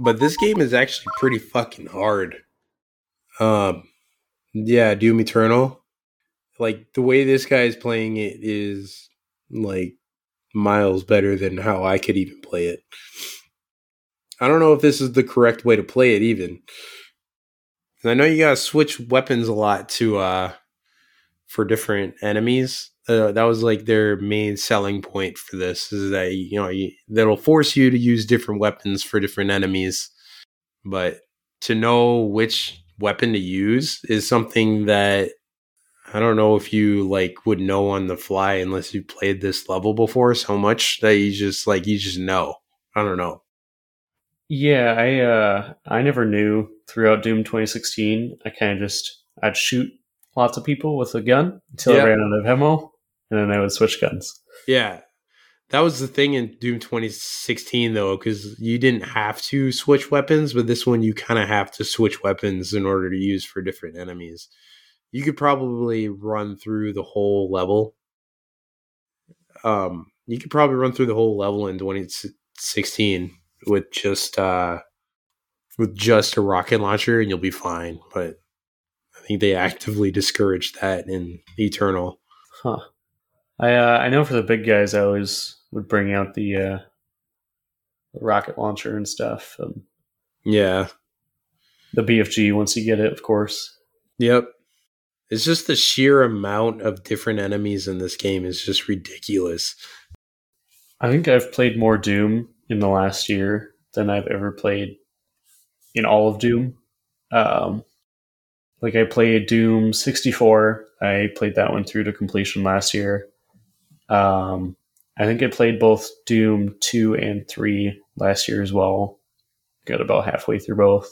but this game is actually pretty fucking hard. Um, yeah, Doom Eternal. Like the way this guy is playing it is like miles better than how I could even play it. I don't know if this is the correct way to play it even. I know you gotta switch weapons a lot to uh for different enemies. Uh, that was like their main selling point for this is that you know you, that'll force you to use different weapons for different enemies, but to know which weapon to use is something that I don't know if you like would know on the fly unless you played this level before so much that you just like you just know. I don't know. Yeah, I uh I never knew throughout Doom 2016. I kind of just I'd shoot lots of people with a gun until. I ran out of ammo, and then I would switch guns. Yeah. That was the thing in Doom 2016 though cuz you didn't have to switch weapons, but this one you kind of have to switch weapons in order to use for different enemies. You could probably run through the whole level. Um you could probably run through the whole level in 2016 with just uh with just a rocket launcher and you'll be fine, but I think they actively discourage that in Eternal. Huh. I uh, I know for the big guys, I always would bring out the uh, the rocket launcher and stuff. Um, Yeah. the BFG once you get it, of course. Yep. It's just the sheer amount of different enemies in this game is just ridiculous. I think I've played more Doom in the last year than I've ever played in all of Doom. Um, like I played Doom 64. I played that one through to completion last year. Um, I think I played both Doom 2 and 3 last year as well. Got about halfway through both.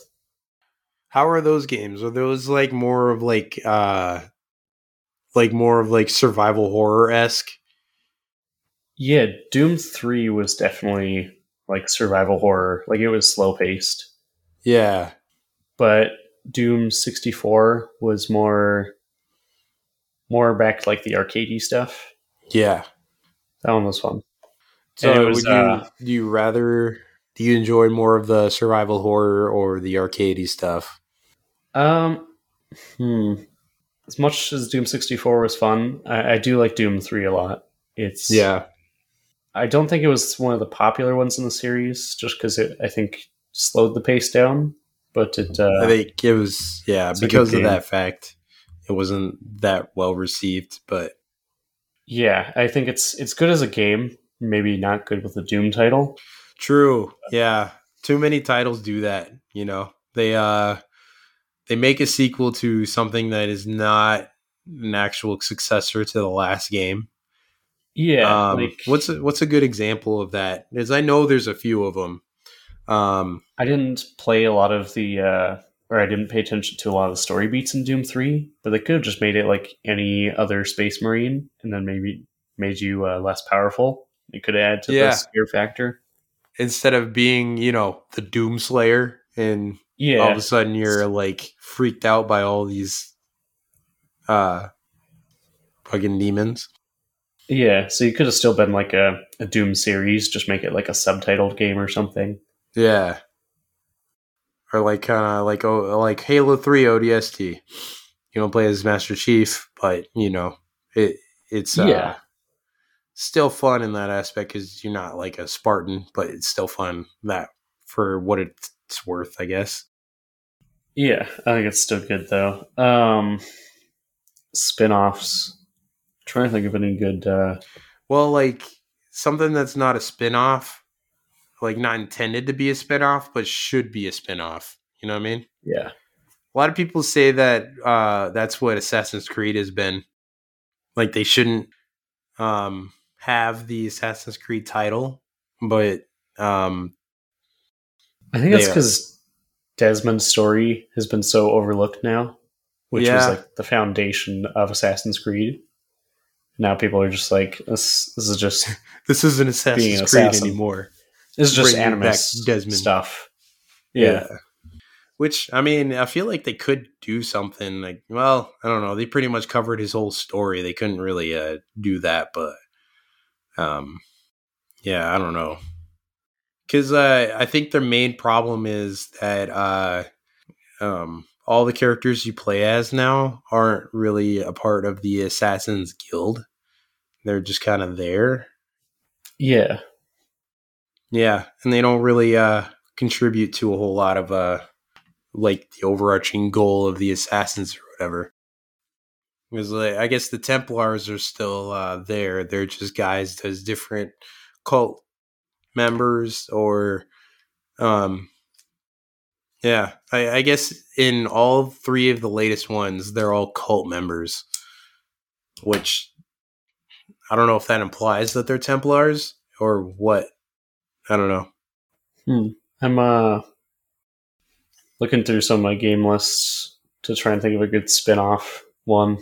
How are those games? Are those like more of like uh like more of like survival horror esque? Yeah, Doom 3 was definitely like survival horror. Like it was slow paced. Yeah. but Doom 64 was more more back to like the arcadey stuff. Yeah. That one was fun. So was, would you uh, do you rather do you enjoy more of the survival horror or the arcadey stuff? Um, hmm. As much as Doom 64 was fun, I, I do like Doom 3 a lot. It's Yeah. I don't think it was one of the popular ones in the series, just because it I think slowed the pace down. But it uh, I think it was yeah, It's a good because of that fact. It wasn't that well received, but yeah, I think it's it's good as a game. Maybe not good with the Doom title. True. Yeah. Too many titles do that, you know. They uh they make a sequel to something that is not an actual successor to the last game. Yeah, um, like what's a, what's a good example of that? Is I know there's a few of them. Um, I didn't play a lot of the, uh, or I didn't pay attention to a lot of the story beats in Doom 3, but they could have just made it like any other Space Marine and then maybe made you uh, less powerful. You could add to Yeah. the spear factor. instead of being, you know, the Doom Slayer, and Yeah. all of a sudden you're like freaked out by all these uh fucking demons. yeah. So you could have still been like a, a Doom series, just make it like a subtitled game or something. Yeah. Or like kind of like oh like Halo Three ODST. You don't play as Master Chief, but you know it. It's uh, Yeah. still fun in that aspect because you're not like a Spartan, but it's still fun that for what it's worth, I guess. Yeah. I think it's still good though. Um, spin offs. Trying to think of any good. Uh, Well, like something that's not a spin-off, like not intended to be a spin-off, but should be a spin-off. You know what I mean? yeah. A lot of people say that uh, that's what Assassin's Creed has been. Like they shouldn't um, have the Assassin's Creed title, but um, I think that's because Desmond's story has been so overlooked now, which was like the foundation of Assassin's Creed. Now people are just like, this, this is just this isn't Assassin's Creed assassin. anymore. This is just Animus Desmond. stuff. Yeah. Which I mean, I feel like they could do something like, well, I don't know. They pretty much covered his whole story. They couldn't really uh, do that, but um, yeah, I don't know. because uh, I think their main problem is that uh, um, all the characters you play as now aren't really a part of the Assassin's Guild. They're just kind of there. Yeah. Yeah, and they don't really uh, contribute to a whole lot of uh, like the overarching goal of the assassins or whatever. Because like, I guess the Templars are still uh, there. They're just guys as different cult members or um yeah I, I guess in all three of the latest ones they're all cult members which i don't know if that implies that they're templars or what i don't know. Hmm. I'm uh looking through some of my game lists to try and think of a good spin-off one.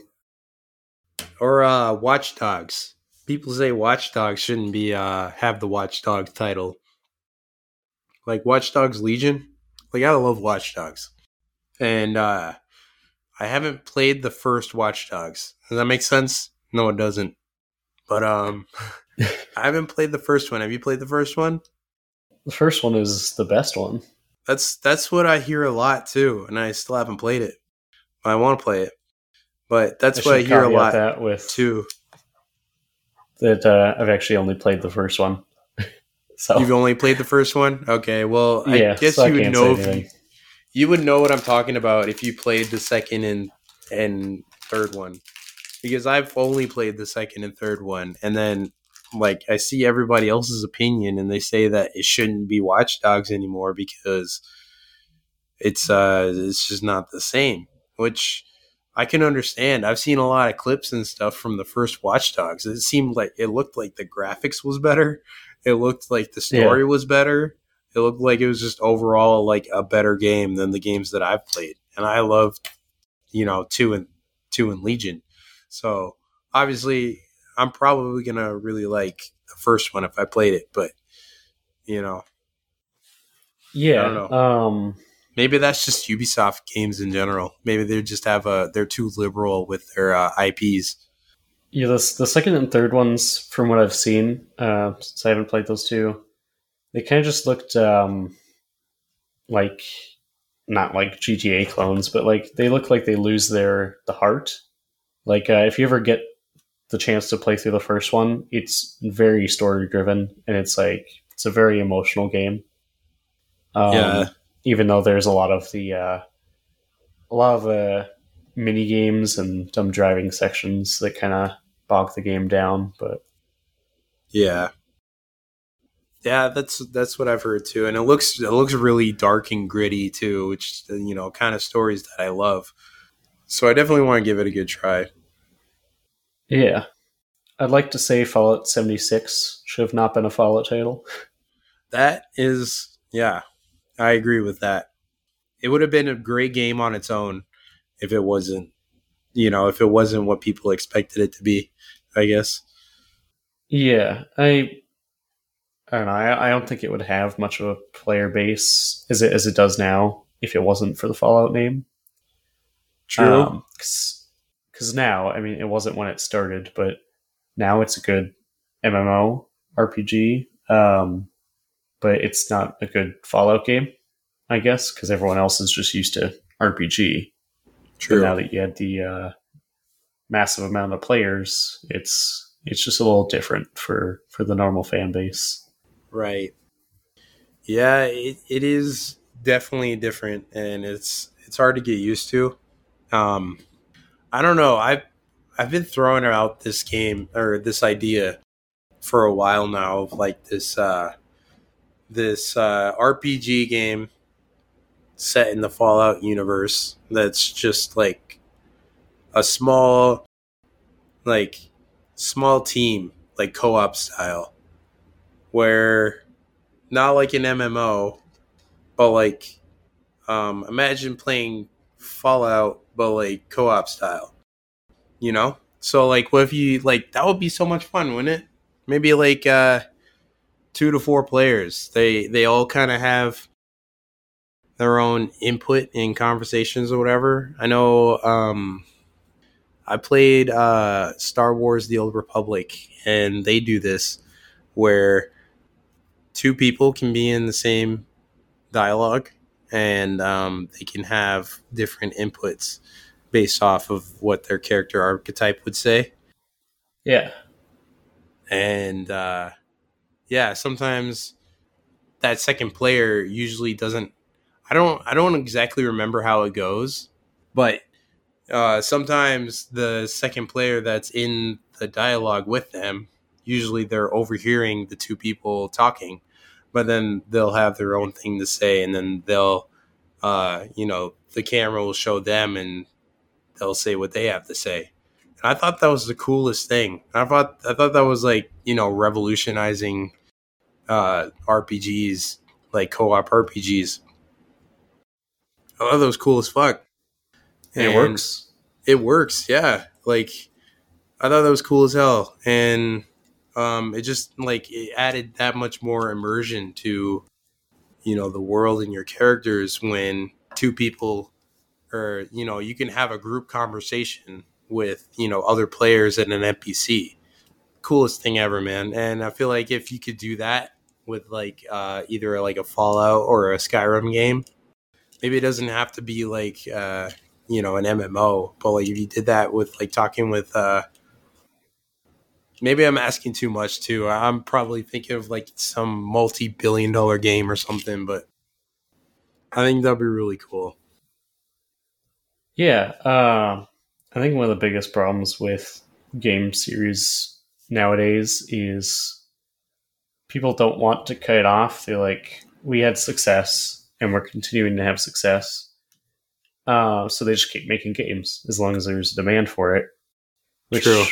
or uh Watch Dogs people say Watch Dogs shouldn't be uh have the watchdog title. Like Watch Dogs Legion? Like i love Watch Dogs and uh i haven't played the first Watch Dogs does that make sense? No it doesn't. But um i haven't played the first one. Have you played the first one The first one is the best one. that's that's what i hear a lot too and i still haven't played it i want to play it but that's what i hear a lot that with too that uh, I've actually only played the first one. so You've only played the first one? Okay, well, I yeah, guess so I you would know if you, you would know what I'm talking about if you played the second and and third one. Because I've only played the second and third one and then like I see everybody else's opinion and they say that it shouldn't be Watch Dogs anymore because it's uh it's just not the same, which I can understand. I've seen a lot of clips and stuff from the first Watch Dogs. It seemed like it looked like the graphics was better. It looked like the story was better. It looked like it was just overall like a better game than the games that I've played. And I loved, you know, two and two and Legion. So obviously I'm probably gonna really like the first one if I played it, but you know, Yeah. don't Um maybe that's just Ubisoft games in general. Maybe they just have a they're too liberal with their uh, IPs. yeah, the, the second and third ones, from what I've seen, uh, since I haven't played those two, they kind of just looked um, like not like GTA clones, but like they look like they lose their the heart. Like uh, if you ever get the chance to play through the first one, it's very story driven, and it's like it's a very emotional game. Um, Yeah. even though there's a lot of the uh, a lot of the mini games and dumb driving sections that kind of bog the game down, but Yeah. Yeah, that's that's what I've heard too, and it looks it looks really dark and gritty too, which you know kind of stories that I love. So I definitely want to give it a good try. Yeah. I'd like to say Fallout 76 should have not been a Fallout title. That is, yeah, I agree with that. It would have been a great game on its own if it wasn't, you know, if it wasn't what people expected it to be. I guess. Yeah, I I don't know. I, I don't think it would have much of a player base as it as it does now if it wasn't for the Fallout name. True. Um, Because now, I mean, it wasn't when it started, but now it's a good MMO RPG. Um, but it's not a good Fallout game, I guess, because everyone else is just used to RPG. True. But now that you had the uh, massive amount of players, it's it's just a little different for for the normal fan base. Right. Yeah, it, it is definitely different and it's it's hard to get used to. Um I don't know. I've I've been throwing out this game or this idea for a while now of like this uh this uh RPG game set in the Fallout universe that's just like a small like small team like co-op style where not like an MMO, but like um, imagine playing Fallout, but like co-op style. You know, so like, what if you like that would be so much fun, wouldn't it? Maybe like uh, two to four players. They they all kind of have their own input in conversations or whatever. I know. Um, I played uh, Star Wars: The Old Republic, and they do this where two people can be in the same dialogue and um, they can have different inputs based off of what their character archetype would say. Yeah. And uh, yeah, sometimes that second player usually doesn't. I don't. I don't exactly remember how it goes, but uh, sometimes the second player that's in the dialogue with them, usually they're overhearing the two people talking, but then they'll have their own thing to say, and then they'll, uh, you know, the camera will show them, and they'll say what they have to say. And I thought that was the coolest thing. I thought I thought that was like you know revolutionizing uh, RPGs, like co-op RPGs. I thought that was cool as fuck. And it works. It works, yeah. Like I thought that was cool as hell, and um, it just like it added that much more immersion to you know the world and your characters when two people or you know you can have a group conversation with you know other players and an npc coolest thing ever man. And i feel like if you could do that with like uh, either like a fallout or a skyrim game maybe it doesn't have to be like uh, you know an mmo but like if you did that with like talking with uh, maybe i'm asking too much too i'm probably thinking of like some multi-billion dollar game or something but i think that'd be really cool Yeah, uh, I think one of the biggest problems with game series nowadays is people don't want to cut it off. They're like, we had success and we're continuing to have success. Uh, so they just keep making games as long as there's demand for it. Which True.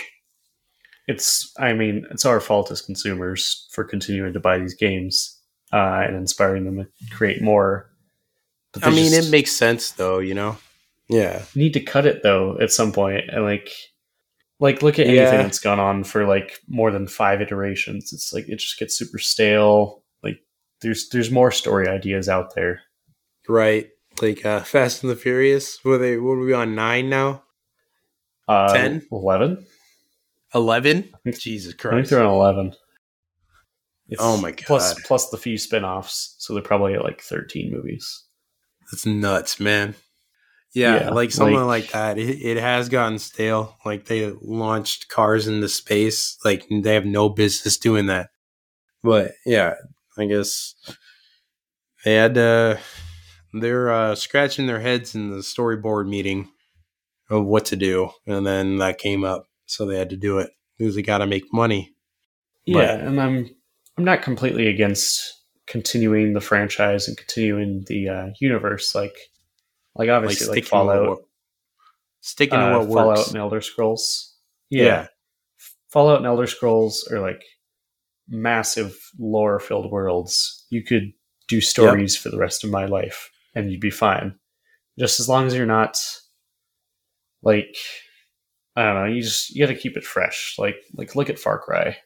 It's, I mean, it's our fault as consumers for continuing to buy these games uh, and inspiring them to create more. But i mean it makes sense though you know yeah need to cut it though at some point and like like look at anything Yeah. that's gone on for like more than five iterations it's like it just gets super stale like there's there's more story ideas out there Right. Like uh Fast and the Furious. Were they what are we on nine now? uh 10? 11 Eleven? think- Jesus i think they're on 11 It's Oh my God. plus the few spin-offs so they're probably at like 13 movies That's nuts, man. Yeah, Yeah, like something like- like, that. It, it has gotten stale. Like they launched cars into space. Like they have no business doing that. But yeah, I guess they had to. They're uh, scratching their heads in the storyboard meeting of what to do, and then that came up, so they had to do it because they got to make money. yeah and i'm i'm not completely against continuing the franchise and continuing the uh, universe like like obviously like, to fallout sticking uh, to what Fallout works. and Elder Scrolls. yeah. Fallout and Elder Scrolls are like massive lore filled worlds. You could do stories for the rest of my life and you'd be fine. Just as long as you're not like I don't know, you just you gotta keep it fresh. Like like look at Far Cry.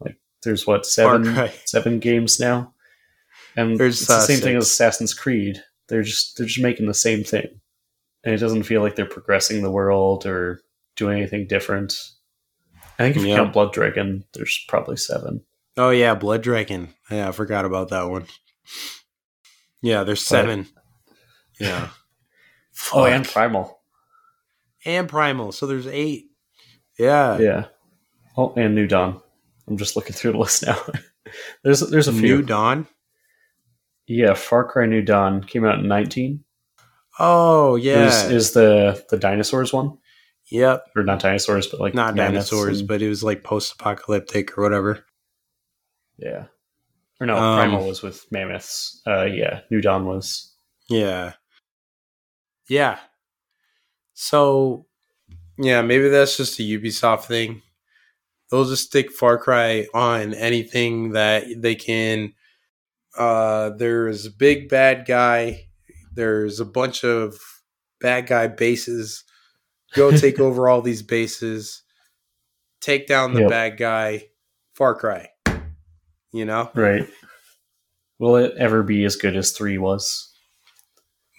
Like there's what, seven seven games now? And There's, it's the uh, same thing as Assassin's Creed. They're just they're just making the same thing. And it doesn't feel like they're progressing the world or doing anything different. I think if you count Blood Dragon, there's probably seven. Oh yeah, Blood Dragon. Yeah, I forgot about that one. Yeah, there's seven. Yeah. Oh, and Primal. And Primal. So there's eight. Yeah. Yeah. Oh, and New Dawn. I'm just looking through the list now. there's there's a few. New Dawn. yeah, Far Cry New Dawn came out in 19. Oh yeah. Is, is the the dinosaurs one yep. or not dinosaurs, but like Not dinosaurs, and- but it was like post-apocalyptic or whatever. yeah. Or no, Um, Primal was with mammoths. Uh, yeah, New Dawn was. Yeah. Yeah. So, yeah, maybe that's just a Ubisoft thing. They'll just stick Far Cry on anything that they can. Uh, there's a big bad guy. There's a bunch of bad guy bases. Go take over all these bases. Take down the Yep. bad guy. Far Cry. You know? Right. Will it ever be as good as three was?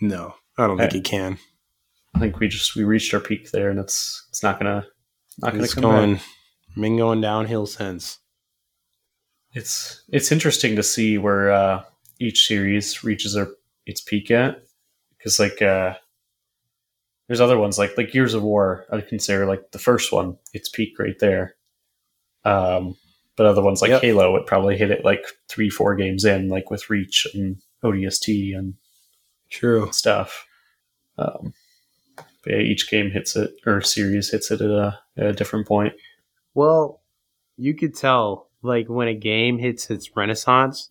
No, I don't think Okay. it can. I think we just we reached our peak there, and it's it's not gonna not gonna It's come going, back. been going downhill since. it's it's interesting to see where uh, each series reaches their, its peak at because like uh, there's other ones like like Gears of War I consider like the first one its peak right there. Um, but other ones like Yep. Halo would probably hit it like three four games in like with Reach and ODST and True. stuff. Um, each game hits it or series hits it at a, at a different point. Well, you could tell like when a game hits its renaissance,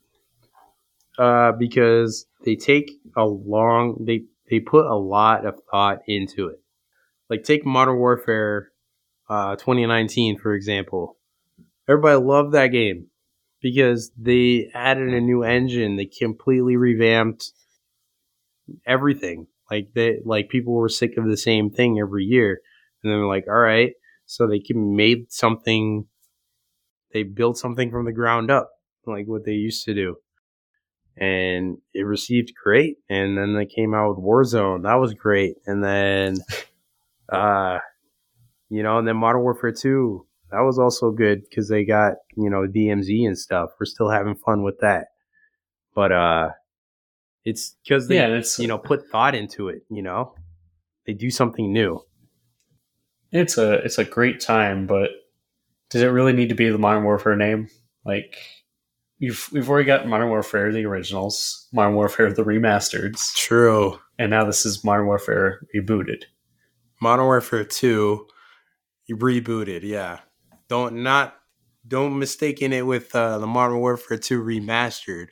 uh, because they take a long they they put a lot of thought into it. Like take Modern Warfare, uh, 2019 for example. Everybody loved that game because they added a new engine. They completely revamped everything. Like they like people were sick of the same thing every year, and they're like, all right, so they can made something. They built something from the ground up, like what they used to do, and it received great. And then they came out with Warzone, that was great. And then, uh, you know, and then Modern Warfare Two, that was also good because they got you know DMZ and stuff. We're still having fun with that, but uh, it's because they yeah, it's you know put thought into it. You know, they do something new. it's a it's a great time, but does it really need to be the Modern Warfare name? Like we've we've already got Modern Warfare the originals, Modern Warfare the remasters, True. and now this is Modern Warfare rebooted. Modern Warfare 2 rebooted, yeah. Don't not don't mistaken it with uh, the Modern Warfare 2 remastered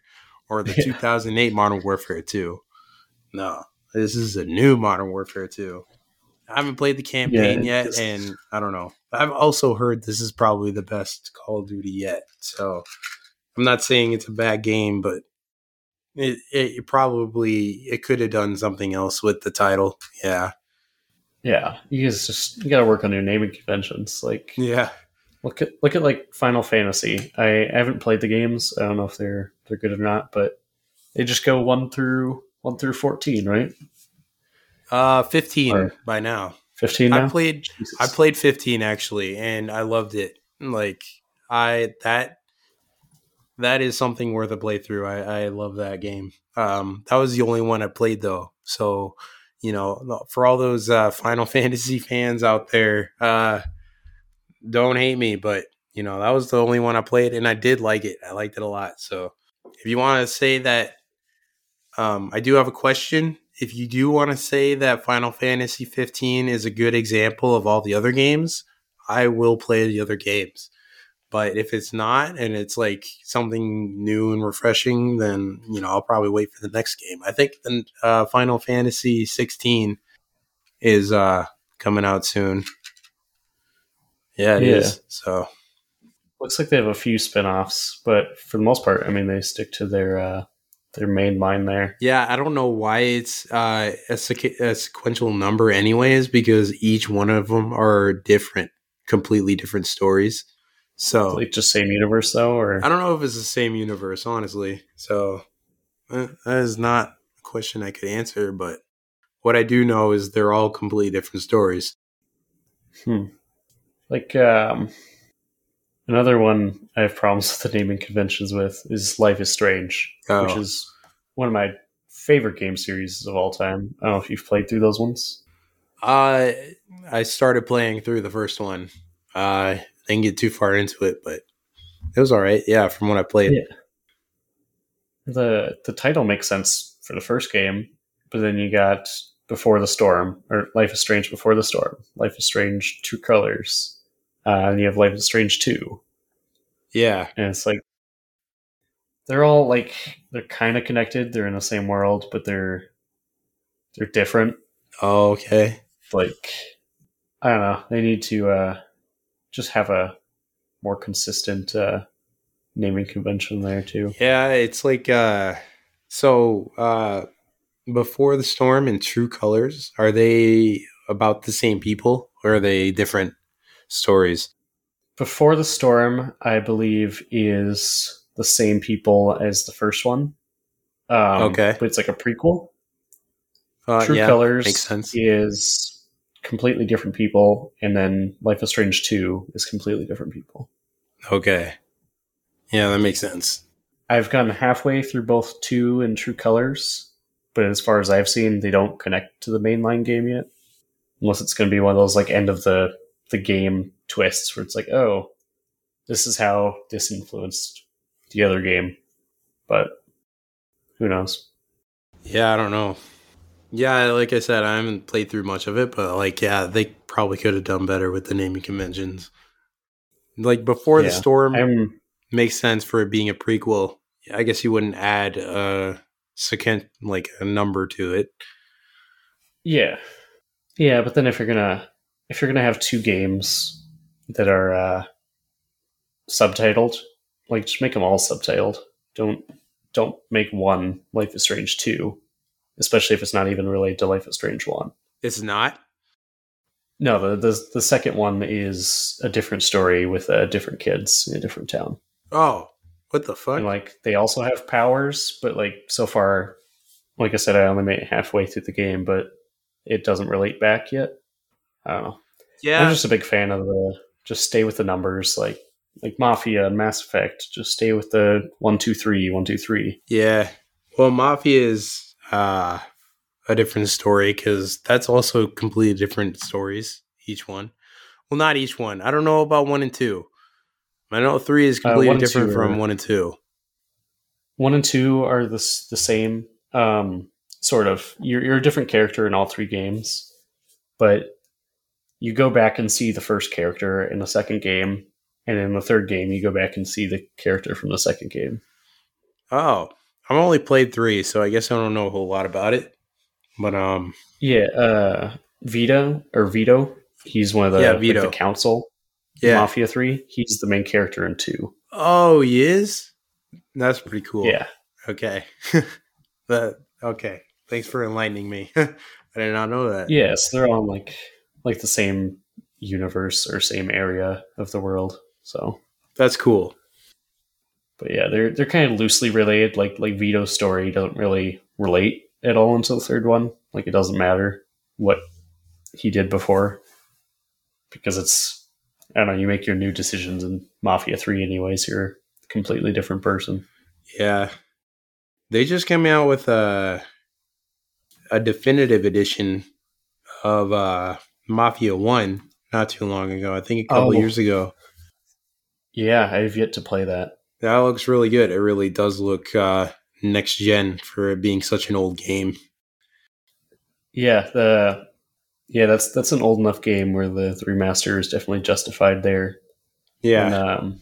or the Yeah. 2008 Modern Warfare 2. No, this is a new Modern Warfare 2. I haven't played the campaign Yeah, yet and I don't know. I've also heard this is probably the best Call of Duty yet. So I'm not saying it's a bad game, but it, it, probably it could have done something else with the title. Yeah. Yeah, you guys just you got to work on your naming conventions. Like Yeah. Look at look at like Final Fantasy. I, I haven't played the games. I don't know if they're they're good or not, but they just go one through one through fourteen, right? Uh, fifteen Or- by now. Fifteen now. I played. Jesus. I played fifteen actually, and I loved it. Like I that that is something worth a playthrough. I I love that game. Um, that was the only one I played though. So you know, for all those uh, Final Fantasy fans out there, uh, don't hate me, but you know that was the only one I played, and I did like it. I liked it a lot. So if you want to say that, um, I do have a question. If you do want to say that Final Fantasy 15 is a good example of all the other games, I will play the other games. But if it's not and it's like something new and refreshing, then you know I'll probably wait for the next game. I think the uh, Final Fantasy 16 is uh, coming out soon. Yeah, it is. Yeah. So Looks like they have a few spin-offs, but for the most part, I mean, they stick to their uh, their main line there. Yeah, I don't know why it's uh, a, sequ- a sequential number, anyways, because each one of them are different, completely different stories. So Like just same universe though, or I don't know if it's the same universe, honestly. So uh, that is not a question I could answer, but what I do know is they're all completely different stories. Hmm. Like um, another one I have problems with the naming conventions with is Life is Strange, Oh. which is one of my favorite game series of all time. I don't know if you've played through those ones. Uh, I started playing through the first one. Uh, didn't get too far into it, but it was all right. Yeah, from what I played. Yeah. the The title makes sense for the first game, but then you got Before the Storm or Life is Strange Before the Storm, Life is Strange True Colors, uh, and you have Life is Strange Two. Yeah. and it's like they're all like they're kind of connected they're in the same world but they're they're different Oh, okay. like i don't know they need to uh just have a more consistent uh naming convention there too Yeah, it's like uh so uh before the storm and true colors, are they about the same people or are they different stories? before the storm i believe is the same people as the first one um Okay. but it's like a prequel Uh, True yeah, Colors makes sense. is completely different people, and then Life is Strange 2 is completely different people. Okay. Yeah, that makes sense. I've gone halfway through both two and True Colors, but as far as I've seen, they don't connect to the mainline game yet, unless it's going to be one of those like end of the the game twists where it's like, oh, this is how this influenced the other game, but who knows? Yeah, I don't know. Yeah, like I said, I haven't played through much of it, but like, yeah, they probably could have done better with the naming conventions. Like before the storm I'm makes sense for it being a prequel. I guess you wouldn't add a second, like a number to it. Yeah, yeah, but then if you're gonna if you're gonna have two games that are uh, subtitled, like just make them all subtitled. Don't don't make one Life is Strange two, especially if it's not even related to Life is Strange one. It's not. No, the the, the second one is a different story with uh, different kids in a different town, Oh, what the fuck? and like they also have powers, but like so far, like I said, I only made it halfway through the game, but it doesn't relate back yet. I don't know. Yeah, I'm just a big fan of the just stay with the numbers, like like Mafia and Mass Effect. Just stay with the one two three, one two three. yeah. Well, Mafia is uh, a different story because that's also completely different stories. Each one. Well, not each one. I don't know about one and two. I know three is Uh, completely and different from are- one and two. One and two are the the same, um, sort of. You're you're a different character in all three games, but you go back and see the first character in the second game, and in the third game you go back and see the character from the second game. Oh, I've only played three, so I guess I don't know a whole lot about it. But um, Yeah, uh, Vito or Vito, he's one of the Yeah, like, Vito. the council. yeah. Mafia three, he's the main character in two. Oh, he is. That's pretty cool. Yeah. Okay. that okay. Thanks for enlightening me. I did not know that. Yes, they're all like like the same universe or same area of the world. So, That's cool. but yeah, they're they're kind of loosely related. Like like Vito's story doesn't really relate at all until the third one. Like it doesn't matter what he did before because it's I don't know. You make your new decisions in Mafia Three, anyways. You're a completely different person. Yeah. They just came out with a a definitive edition of uh Mafia 1 not too long ago. I think a couple Oh. years ago. Yeah, I've yet to play that. That looks really good. It really does look uh next gen for it being such an old game. Yeah, the yeah that's that's an old enough game where the, the remaster is definitely justified there. Yeah. And, um,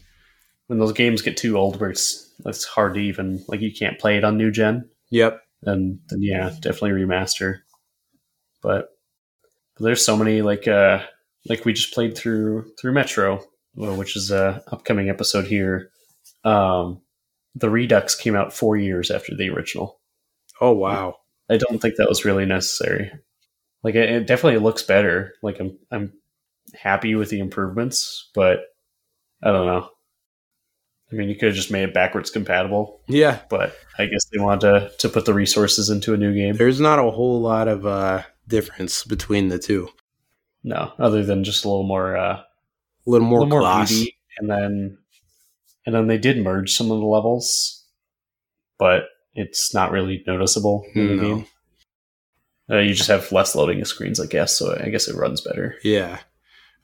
when those games get too old, where it's it's hard to even like you can't play it on new gen, Yep. And then yeah, definitely remaster. But, but there's so many like uh like we just played through through Metro, which is a upcoming episode here. Um, the Redux came out four years after the original. Oh wow. I don't think that was really necessary. Like it, it definitely looks better. Like I'm I'm happy with the improvements, but I don't know. I mean, you could have just made it backwards compatible, Yeah. but I guess they wanted to to put the resources into a new game. There's not a whole lot of uh difference between the two. No, other than just a little more uh, A little a more little more beauty, and then and then they did merge some of the levels, but it's not really noticeable in the game. Uh, you just have less loading screens, I guess. So I guess it runs better. Yeah.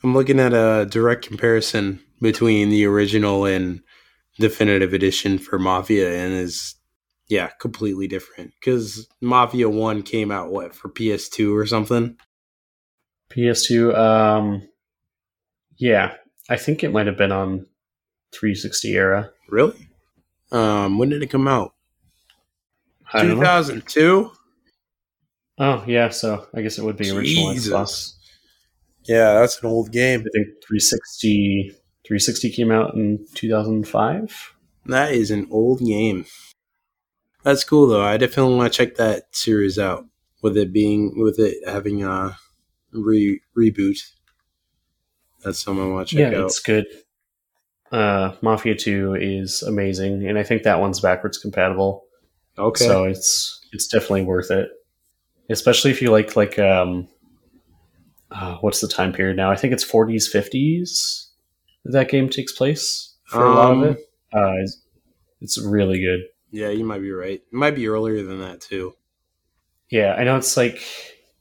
I'm looking at a direct comparison between the original and definitive edition for Mafia and is yeah, completely different cuz Mafia 1 came out what for PS2 or something. PS2, um, yeah, I think it might have been on 360 era. Really? Um when did it come out? I don't know. 2002? Oh, yeah, so I guess it would be original. Xbox. Yeah, that's an old game. I think 360, 360 came out in 2005. That is an old game. That's cool though. I definitely want to check that series out with it being with it having a re- reboot. That's something I want to Yeah, check out. it's good. Uh, Mafia 2 is amazing, and I think that one's backwards compatible. Okay. So it's it's definitely worth it, especially if you like like um, uh, what's the time period now? I think it's 40s, 50s. That game takes place for a lot Um, of it. Uh, it's really good. Yeah, you might be right. It might be earlier than that too. Yeah, I know it's like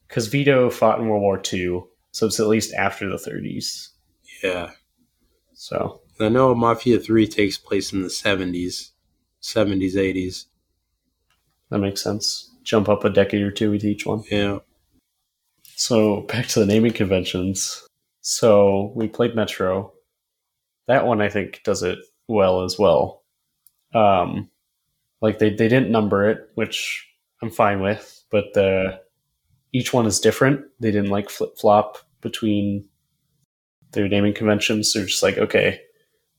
because Vito fought in World War II, so it's at least after the 30s. Yeah. So I know Mafia 3 takes place in the 70s, 70s, 80s. that makes sense. Jump up a decade or two with each one. Yeah. So back to the naming conventions. So we played Metro. That one I think does it well as well. Um, like they, they didn't number it, which I'm fine with, but the each one is different. They didn't like flip flop between their naming conventions. They're just like, okay,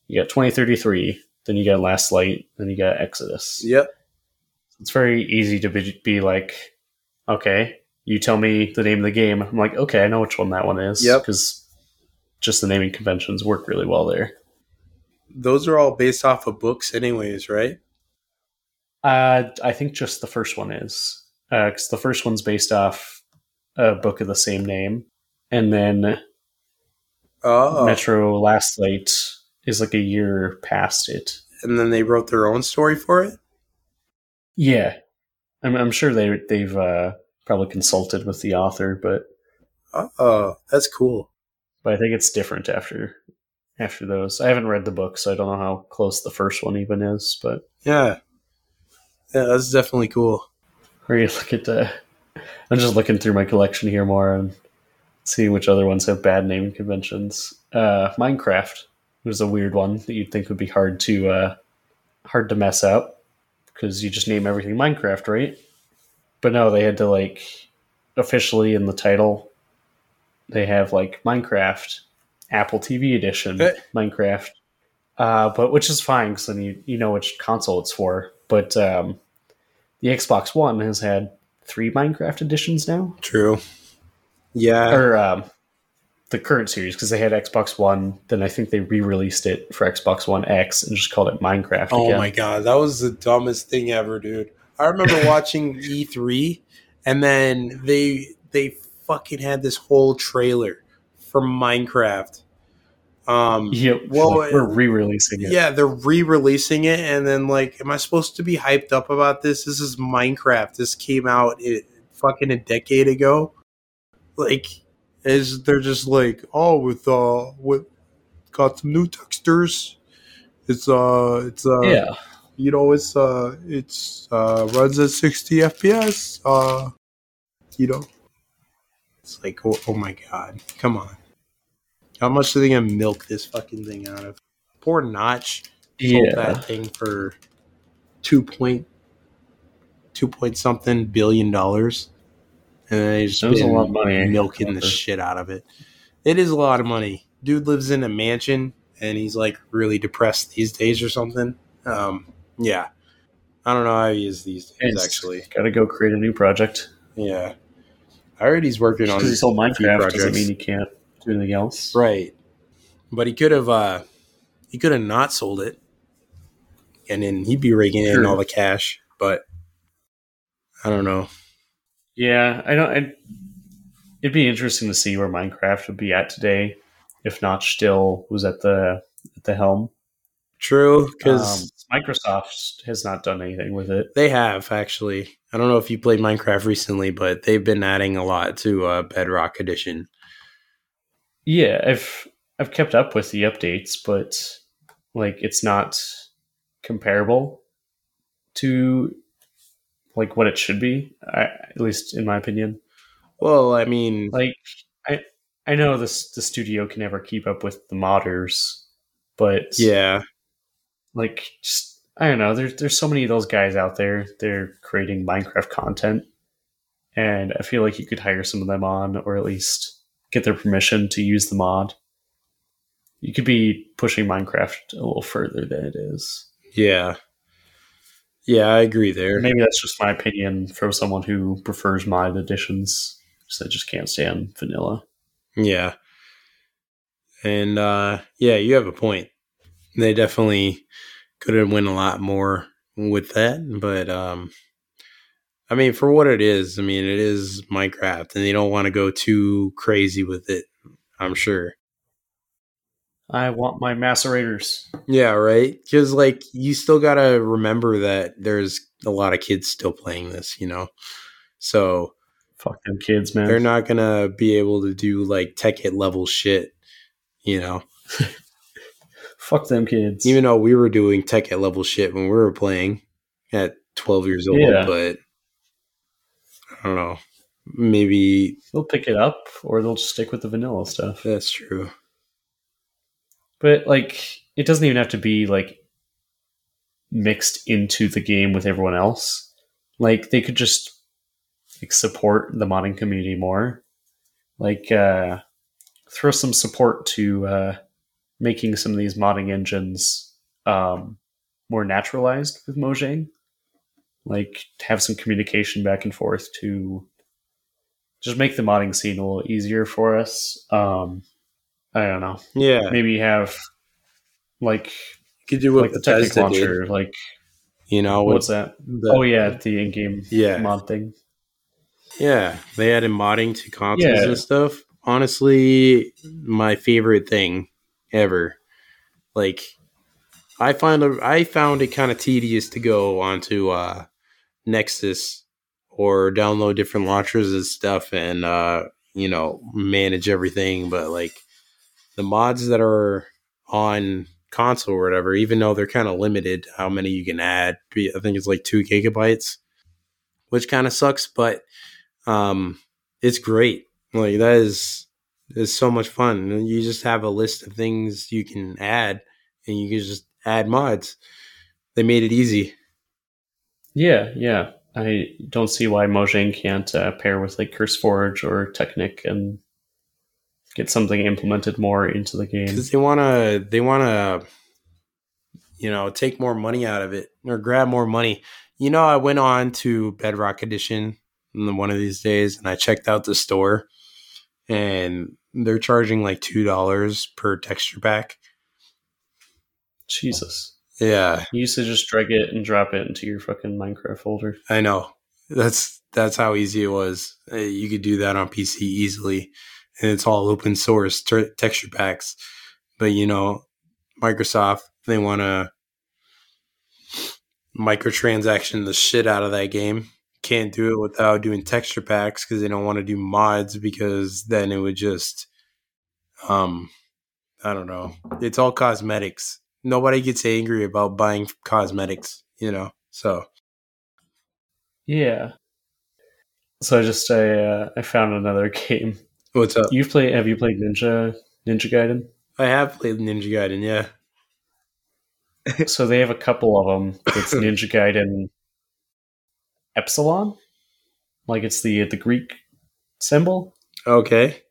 you got 2033, then you got Last Light, then you got Exodus. Yep. It's very easy to be, be like, okay, you tell me the name of the game. I'm like, okay, I know which one that one is. Yep. Because just the naming conventions work really well there. Those are all based off of books, anyways, right? Uh, I think just the first one is. Because the first one's based off a book of the same name. And then Oh. Metro Last Light is like a year past it. And then they wrote their own story for it? Yeah. I'm, I'm sure they, they've uh, probably consulted with the author, but Oh, that's cool. but I think it's different after after those. I haven't read the book, so I don't know how close the first one even is. But Yeah. Yeah, that's definitely cool. where you look at the, I'm just looking through my collection here more and seeing which other ones have bad naming conventions. Uh, Minecraft was a weird one that you'd think would be hard to uh, hard to mess up because you just name everything Minecraft, right? But no, they had to like officially in the title they have like Minecraft Apple TV edition Eh. Minecraft, uh, but which is fine because then you you know which console it's for. But um, the Xbox One has had three Minecraft editions now, True. Yeah. or um, the current series because they had Xbox One. Then I think they re-released it for Xbox One X and just called it Minecraft. Oh again. my god, that was the dumbest thing ever, dude. I remember watching E3 and then they they fucking had this whole trailer for Minecraft. Um Yeah, Well, well, we're re-releasing it. yeah, they're re-releasing it and then like am I supposed to be hyped up about this? This is Minecraft. This came out it, fucking a decade ago. Like is they're just like, "Oh, with uh with got some new textures. It's uh it's uh yeah. you know it's uh it's uh runs at 60 fps uh you know it's like oh, oh my god come on how much do they gonna milk this fucking thing out of? Poor notch sold Yeah. that thing for two point two point something billion dollars. And he's That was a been lot of money. milking the shit out of it. It is a lot of money. Dude lives in a mansion and he's like really depressed these days or something. Um yeah. I don't know how he is these days It's- actually. Gotta go create a new project. yeah. I heard he's working on Because he sold Minecraft doesn't mean he can't do anything else. right but he could have uh he could have not sold it and then he'd be raking in Sure. all the cash but i don't know Yeah, I don't. I'd, it'd be interesting to see where Minecraft would be at today if Notch still was at the at the helm. true because Um, Microsoft has not done anything with it. they have actually i don't know if you played minecraft recently but they've been adding a lot to uh bedrock edition Yeah, I've I've kept up with the updates, but like it's not comparable to like what it should be. I, at least in my opinion. well i mean like I I know this the studio can never keep up with the modders, but yeah like just I don't know. There's there's so many of those guys out there. They're creating Minecraft content, and I feel like you could hire some of them on, or at least get their permission to use the mod. You could be pushing Minecraft a little further than it is. Yeah. Yeah, I agree there. Maybe that's just my opinion from someone who prefers mod editions. So I just can't stand vanilla. Yeah. And uh yeah, you have a point. They definitely could have went a lot more with that, but um I mean for what it is, I mean it is Minecraft and they don't want to go too crazy with it, I'm sure. I want my macerators. Yeah, right. Because like you still gotta remember that there's a lot of kids still playing this, you know. So Fuck them kids, man. they're not gonna be able to do like Tekkit level shit, you know. Fuck them kids. Even though we were doing Tekkit level shit when we were playing at twelve years old, Yeah. but I don't know. Maybe they'll pick it up, or they'll just stick with the vanilla stuff. that's true. But like, it doesn't even have to be like mixed into the game with everyone else. Like, they could just like support the modding community more. Like, uh, throw some support to uh, making some of these modding engines um, more naturalized with Mojang. Like, have some communication back and forth to just make the modding scene a little easier for us. Um, I don't know Yeah, maybe have like you could do like the Technic Bethesda did, launcher, like You know what's that? the- oh yeah, the in-game Yeah. mod thing. Yeah, they added modding to consoles Yeah. and stuff. Honestly, my favorite thing ever. Like, I find I found it kind of tedious to go onto uh, Nexus or download different launchers and stuff, and uh, you know manage everything. But like the mods that are on console or whatever, even though they're kind of limited, how many you can add. I think it's like two gigabytes, which kind of sucks, but um it's great like that is is so much fun you just have a list of things you can add and you can just add mods they made it easy Yeah, yeah. I don't see why Mojang can't uh, pair with like CurseForge or Technic and get something implemented more into the game. because they want to they want to you know take more money out of it or grab more money you know i went on to bedrock edition one of these days and i checked out the store and they're charging like two dollars per texture pack Jesus, yeah you used to just drag it and drop it into your fucking Minecraft folder. I know. That's that's how easy it was. Uh, You could do that on PC easily, and it's all open source ter- texture packs. But you know, Microsoft they want to microtransaction the shit out of that game. Can't do it without doing texture packs because they don't want to do mods because then it would just, um, I don't know. It's all cosmetics. Nobody gets angry about buying cosmetics, you know. So Yeah. So I just I uh, I found another game. what's up? You've played? Have you played Ninja Ninja Gaiden? I have played Ninja Gaiden, yeah. so they have a couple of them. It's Ninja Gaiden Epsilon, like it's the the Greek symbol. Okay.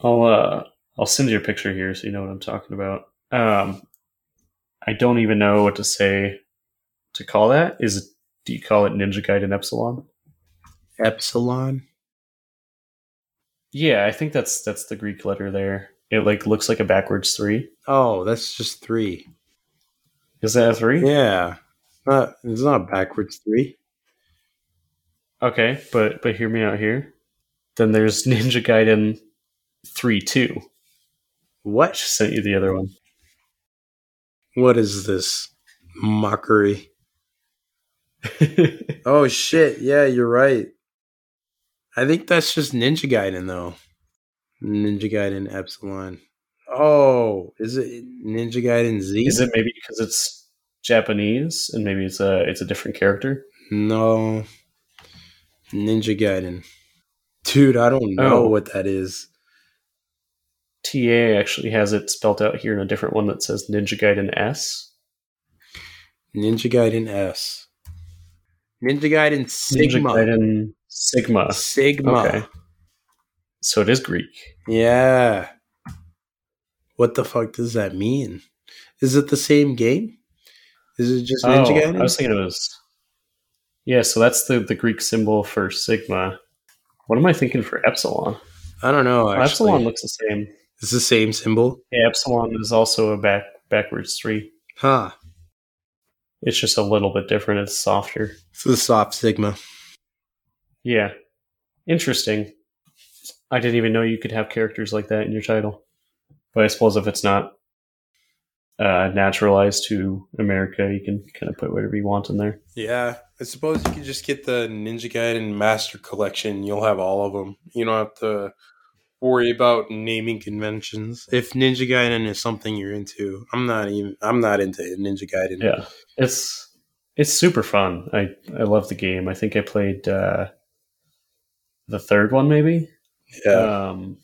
I'll uh I'll send you a picture here so you know what I'm talking about. Um, I don't even know what to say to call that. Is it? Do you call it Ninja Gaiden Epsilon? Epsilon. Yeah, I think that's that's the Greek letter there. It like looks like a backwards three. Oh, that's just three. Is that a three? Yeah. Not, it's not a backwards three. Okay, but but hear me out here. Then there's Ninja Gaiden three two. I What? just sent you the other one. What is this mockery? Oh shit! Yeah, you're right. I think that's just Ninja Gaiden though. Ninja Gaiden Epsilon. Oh, is it Ninja Gaiden Z? Is it maybe because it's Japanese and maybe it's a it's a different character? No. Ninja Gaiden. Dude, I don't know Oh. what that is. TA actually has it spelt out here in a different one that says Ninja Gaiden S. Ninja Gaiden S. Ninja Gaiden Sigma. Ninja Gaiden Sigma. Sigma. Okay. So it is Greek. Yeah. What the fuck does that mean? Is it the same game? Is it just Ninja oh, Gaiden? I was thinking it was. Yeah, so that's the, the Greek symbol for Sigma. What am I thinking for Epsilon? I don't know. Actually. Epsilon looks the same. It's the same symbol. Yeah, Epsilon is also a back backwards three. Huh. It's just a little bit different. It's softer. It's the soft Sigma. Yeah. Interesting. I didn't even know you could have characters like that in your title. But I suppose if it's not uh, naturalized to America, you can kind of put whatever you want in there. Yeah, I suppose you could just get the Ninja Gaiden Master Collection. You'll have all of them. You don't have to worry about naming conventions. If Ninja Gaiden is something you're into, I'm not even. I'm not into Ninja Gaiden. Yeah, it's it's super fun. I I love the game. I think I played uh, the third one, maybe. Yeah, Um,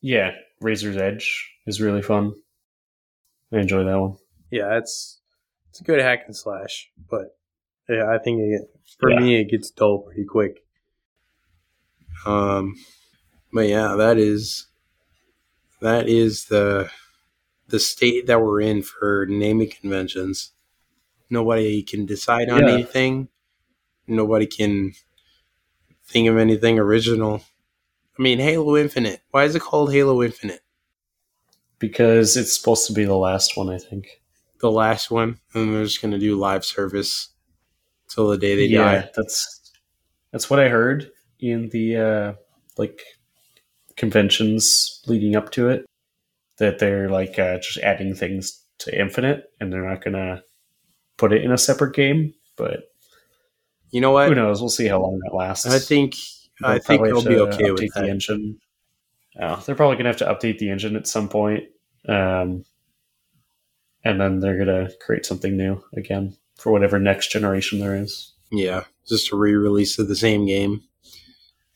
yeah, Razor's Edge is really fun. I enjoy that one. yeah. It's it's a good hack and slash, but yeah, I think it, for Yeah. me it gets dull pretty quick. Um, but yeah, that is that is the the state that we're in for naming conventions. Nobody can decide on Yeah. anything. Nobody can think of anything original. I mean, Halo Infinite. Why is it called Halo Infinite? Because it's supposed to be the last one, I think. The last one, and they're just gonna do live service till the day they yeah, die. that's that's what I heard in the uh, like conventions leading up to it. That they're like uh, just adding things to Infinite, and they're not gonna put it in a separate game. But You know what? who knows? We'll see how long that lasts. I think I They'll think they'll be okay with update the engine. Yeah, they're probably gonna have to update the engine at some point, um, and then they're gonna create something new again for whatever next generation there is. Yeah, just a re-release of the same game.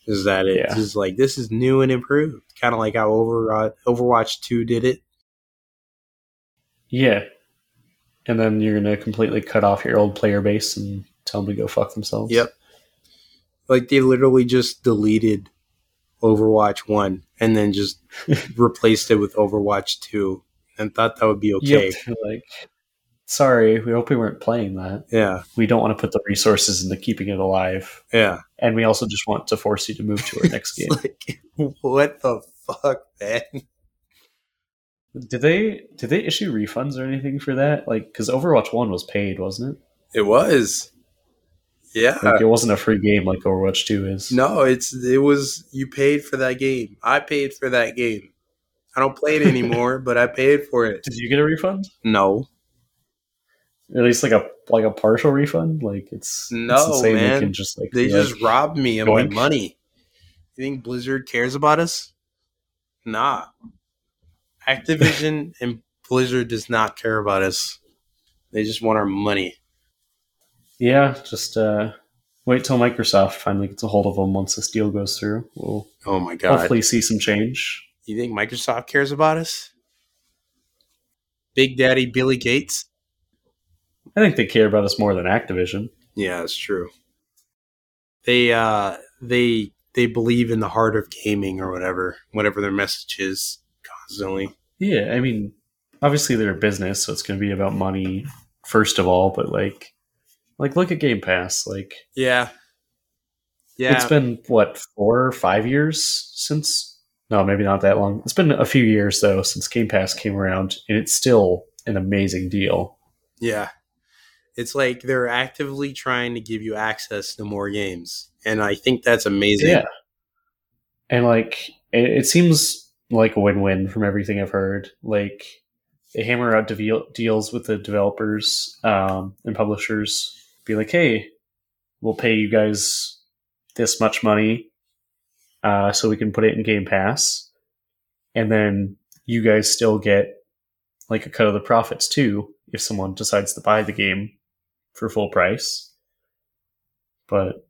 Is that it? Yeah. Just like this is new and improved, kind of like how Over uh, Overwatch Two did it. Yeah, and then you're gonna completely cut off your old player base and tell them to go fuck themselves. Yep. Like they literally just deleted Overwatch One and then just replaced it with Overwatch Two, and thought that would be okay. Yep. Like, sorry, we hope we weren't playing that. Yeah, We don't want to put the resources into keeping it alive, yeah. and we also just want to force you to move to our next game. Like, what the fuck, man? Did they did they issue refunds or anything for that? Like, because Overwatch One was paid, wasn't it? It was. Yeah. Like, it wasn't a free game like Overwatch Two is. No, it's it was you paid for that game. I paid for that game. I don't play it anymore, but I paid for it. Did you get a refund? No, At least like a like a partial refund? Like it's No, it's man. They can just like they just like, robbed me of my money. You think Blizzard cares about us? Nah. Activision and Blizzard does not care about us. They just want our money. yeah, just uh, wait till Microsoft finally gets a hold of them once this deal goes through. We'll Oh my god. hopefully see some change. You think Microsoft cares about us? Big Daddy Billy Gates? I think they care about us more than Activision. Yeah, it's true. They uh they they believe in the heart of gaming or whatever, whatever their message is constantly. Yeah, I mean, obviously they're a business, so it's going to be about money first of all. But like, like look at Game Pass. Like, Yeah. Yeah. it's been what four or five years since? No, maybe not that long. It's been a few years though since Game Pass came around, and it's still an amazing deal. yeah. It's like they're actively trying to give you access to more games. And I think that's amazing. Yeah, and like it, it seems like a win-win from everything I've heard. Like they hammer out deal- deals with the developers um, and publishers. Be like, hey, we'll pay you guys this much money, uh, so we can put it in Game Pass, and then you guys still get like a cut of the profits too if someone decides to buy the game for full price. But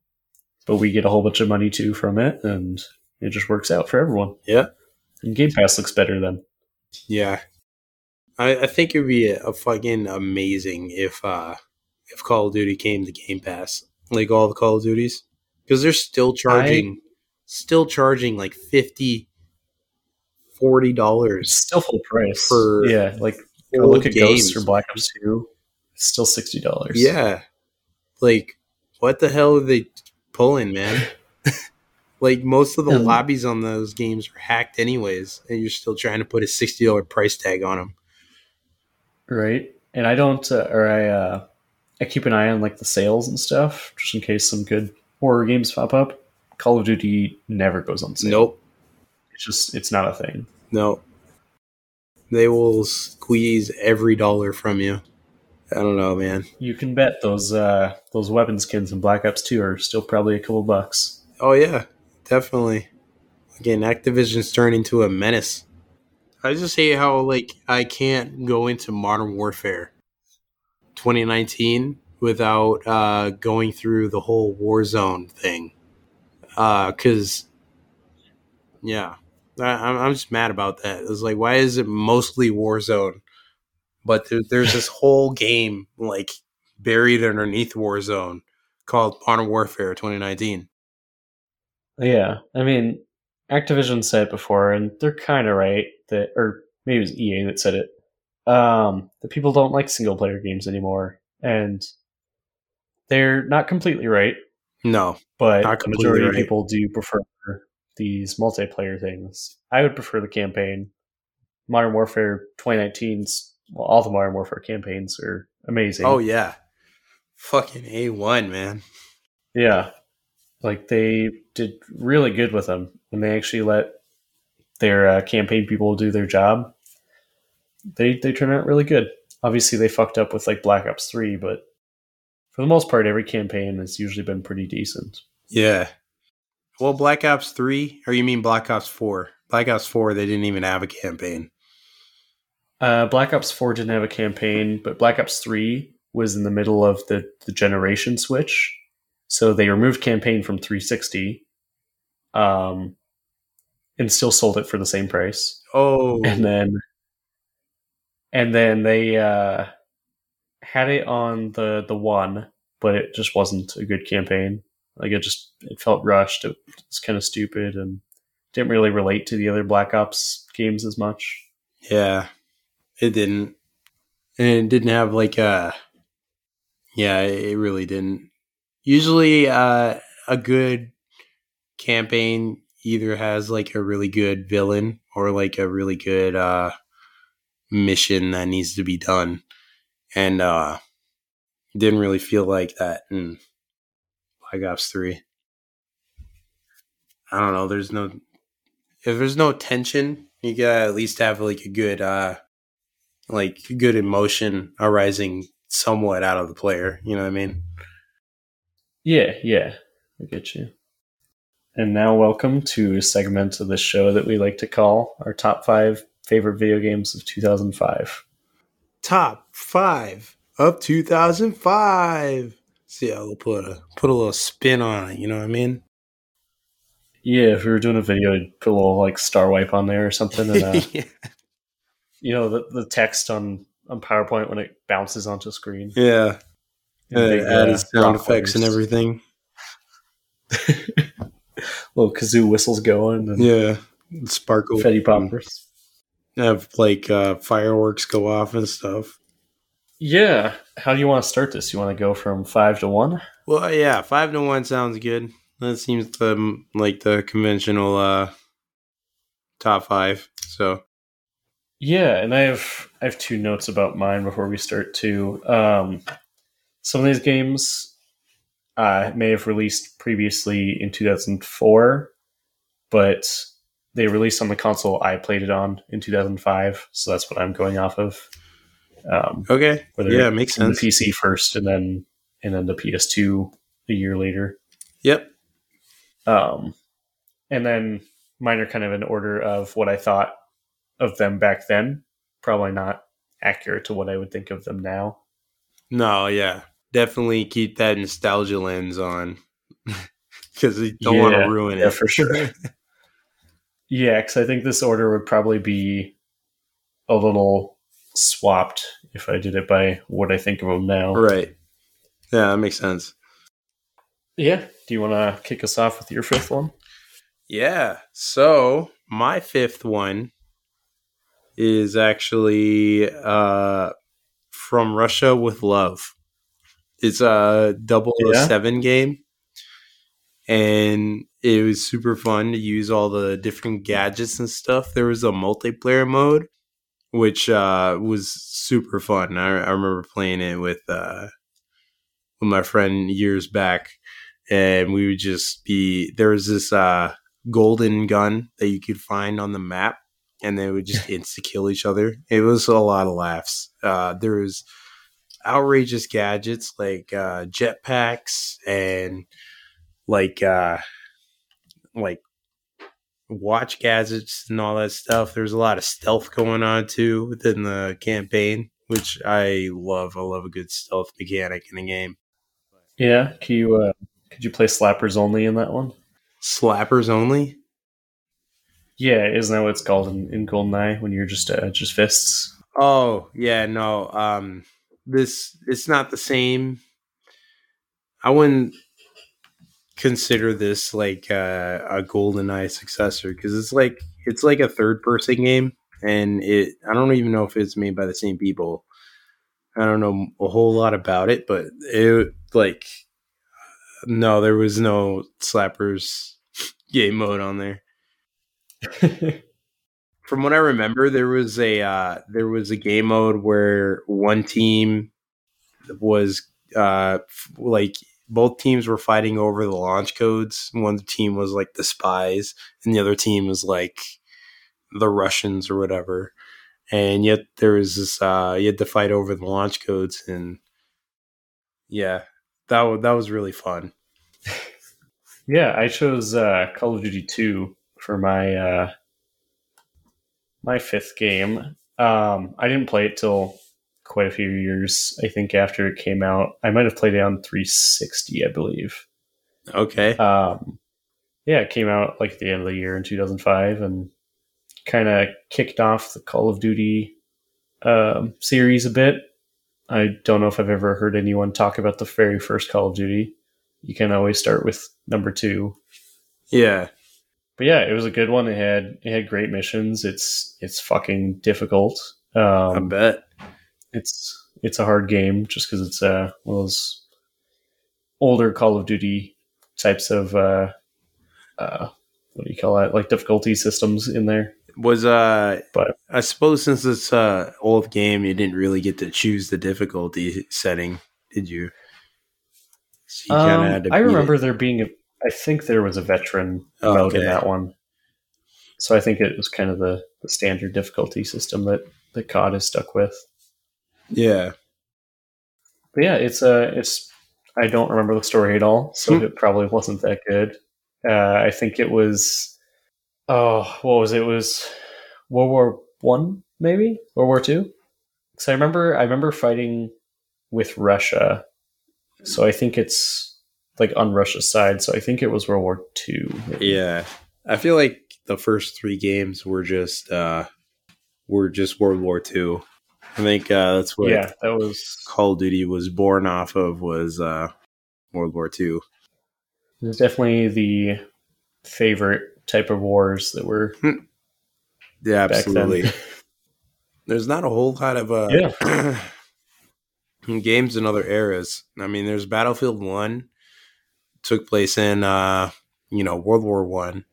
but we get a whole bunch of money too from it and it just works out for everyone. Yeah. And Game Pass looks better then. Yeah. I, I think it would be a, a fucking amazing if uh if Call of Duty came to Game Pass. Like all the Call of Duties. Because they're still charging I, still charging like 50 40 dollars still full price for yeah like look at games. ghosts or black ops 2 still sixty dollars. Yeah. Like what the hell are they pulling, man? like most of the And- lobbies on those games are hacked anyways, and you're still trying to put a $60 price tag on them. right. And I don't, uh, or I, uh, I keep an eye on like the sales and stuff, just in case some good horror games pop up. Call of Duty never goes on sale. Nope. It's just, it's not a thing. No. They will squeeze every dollar from you. I don't know, man. You can bet those uh, those weapon skins in Black Ops 2 are still probably a couple bucks. Oh yeah, definitely. Again, Activision's turned into a menace. I just hate how like I can't go into Modern Warfare 2019 without uh, going through the whole Warzone thing. Because, yeah, I, I'm just mad about that. It's like, why is it mostly Warzone? But there, there's this whole game like buried underneath Warzone called Modern Warfare 2019. Yeah, I mean, Activision said it before, and they're kind of right that, or maybe it was EA that said it. Um, that people don't like single player games anymore, and they're not completely right, No, but Not the majority right. of people do prefer these multiplayer things. I would prefer the campaign. Modern Warfare 2019's well, all the Modern Warfare campaigns are amazing. Oh yeah, fucking a one man. Yeah. Like they did really good with them when they actually let their uh, campaign people do their job. They they turn out really good. Obviously, they fucked up with like Black Ops Three, but for the most part, every campaign has usually been pretty decent. Yeah. Well, Black Ops three, or you mean Black Ops four? Black Ops four, they didn't even have a campaign. Uh, Black Ops Four didn't have a campaign, but Black Ops Three was in the middle of the the generation switch, so they removed campaign from 360, um, and still sold it for the same price. Oh, and then and then they uh, had it on the the one, but it just wasn't a good campaign. Like it just it felt rushed. It was kind of stupid and didn't really relate to the other Black Ops games as much. yeah, it didn't, and it didn't have like a. Yeah, it really didn't. Usually, uh, a good campaign either has like a really good villain or like a really good uh mission that needs to be done, and uh, didn't really feel like that in Black Ops Three. I don't know. There's no if there's no tension, you gotta at least have like a good uh like good emotion arising somewhat out of the player. You know what I mean? Yeah, yeah, I get you. And now, welcome to a segment of the show that we like to call our top five favorite video games of 2005. Top five of 2005. See, I'll put a put a little spin on it. You know what I mean? Yeah, if we were doing a video, I'd put a little like star wipe on there or something, and uh, yeah. You know the, the text on on PowerPoint when it bounces onto screen. yeah. And Uh, big, added uh, sound effects and everything. Little kazoo whistles going and Yeah. Sparkle. confetti poppers. Have like uh, fireworks go off and stuff. Yeah. How do you want to start this? You want to go from five to one? Well, yeah, five to one sounds good. That seems the like the conventional uh top five. So Yeah, and I have I have two notes about mine before we start too. Um, some of these games uh, may have released previously in 2004, but they released on the console I played it on in 2005, so that's what I'm going off of. Um, okay, yeah, makes sense. the PC first and then and then the PS2 a year later. Yep. Um, and then mine are kind of in order of what I thought of them back then. Probably not accurate to what I would think of them now. No, yeah, definitely keep that nostalgia lens on because you don't want to ruin yeah, it for sure. Yeah, because I think this order would probably be a little swapped if I did it by what I think of them now. right. Yeah, that makes sense. Yeah. Do you want to kick us off with your fifth one? Yeah. So my fifth one is actually uh from Russia with Love. It's a 007 game. And it was super fun to use all the different gadgets and stuff. There was a multiplayer mode, which uh, was super fun. I, I remember playing it with uh, with my friend years back, and we would just be there was this uh, golden gun that you could find on the map and they would just insta kill each other. It was a lot of laughs. Uh, there was outrageous gadgets like uh, jetpacks and like uh, like watch gadgets and all that stuff. There's a lot of stealth going on too within the campaign, which I love. I love a good stealth mechanic in a game. Yeah, can you uh, could you play slappers only in that one? Slappers only. Yeah, isn't that what it's called in, in Goldeneye when you're just uh, just fists? Oh yeah, no. Um, this it's not the same. I wouldn't consider this like uh, a GoldenEye successor because it's like it's like a third person game, and it I don't even know if it's made by the same people. I don't know a whole lot about it, but it like no, there was no slappers game mode on there. From what I remember, there was a uh, there was a game mode where one team was uh, f- like both teams were fighting over the launch codes. One team was like the spies, and the other team was like the Russians or whatever. And yet there was this uh, you had to fight over the launch codes, and yeah, that wa- that was really fun. Yeah, I chose uh, Call of Duty 2 for my uh, my fifth game. Um, I didn't play it till quite a few years, I think, after it came out. I might have played it on 360, I believe. Okay, Um, yeah, it came out like at the end of the year in 2005 and kind of kicked off the Call of Duty um, series a bit. I don't know if I've ever heard anyone talk about the very first Call of Duty. You can always start with number two. yeah, But yeah, it was a good one. It had it had great missions. It's it's fucking difficult. Um, I bet. it's it's a hard game just because it's uh, one of those older Call of Duty types of uh, uh, what do you call it? Like difficulty systems in there. Was uh, But- I suppose since it's a old game, you didn't really get to choose the difficulty setting, did you? So you Um, I beat it. remember there being a. I think there was a veteran Oh, mode in that one. So I think it was kind of the, the standard difficulty system that that COD is stuck with. Yeah. But yeah, it's uh it's I don't remember the story at all, so Hmm. it probably wasn't that good. Uh, I think it was oh, what was it? It was World War One, maybe World War Two. Because I remember I remember fighting with Russia, so I think it's like on Russia's side. So I think it was World War Two. Yeah. I feel like the first three games were just uh were just World War Two. I think uh that's what yeah, that was Call of Duty was born off of was uh World War Two. it was definitely the favorite type of wars that were Yeah, absolutely. There's not a whole lot of uh Yeah. games in other eras. I mean, there's Battlefield One took place in uh, you know, World War One.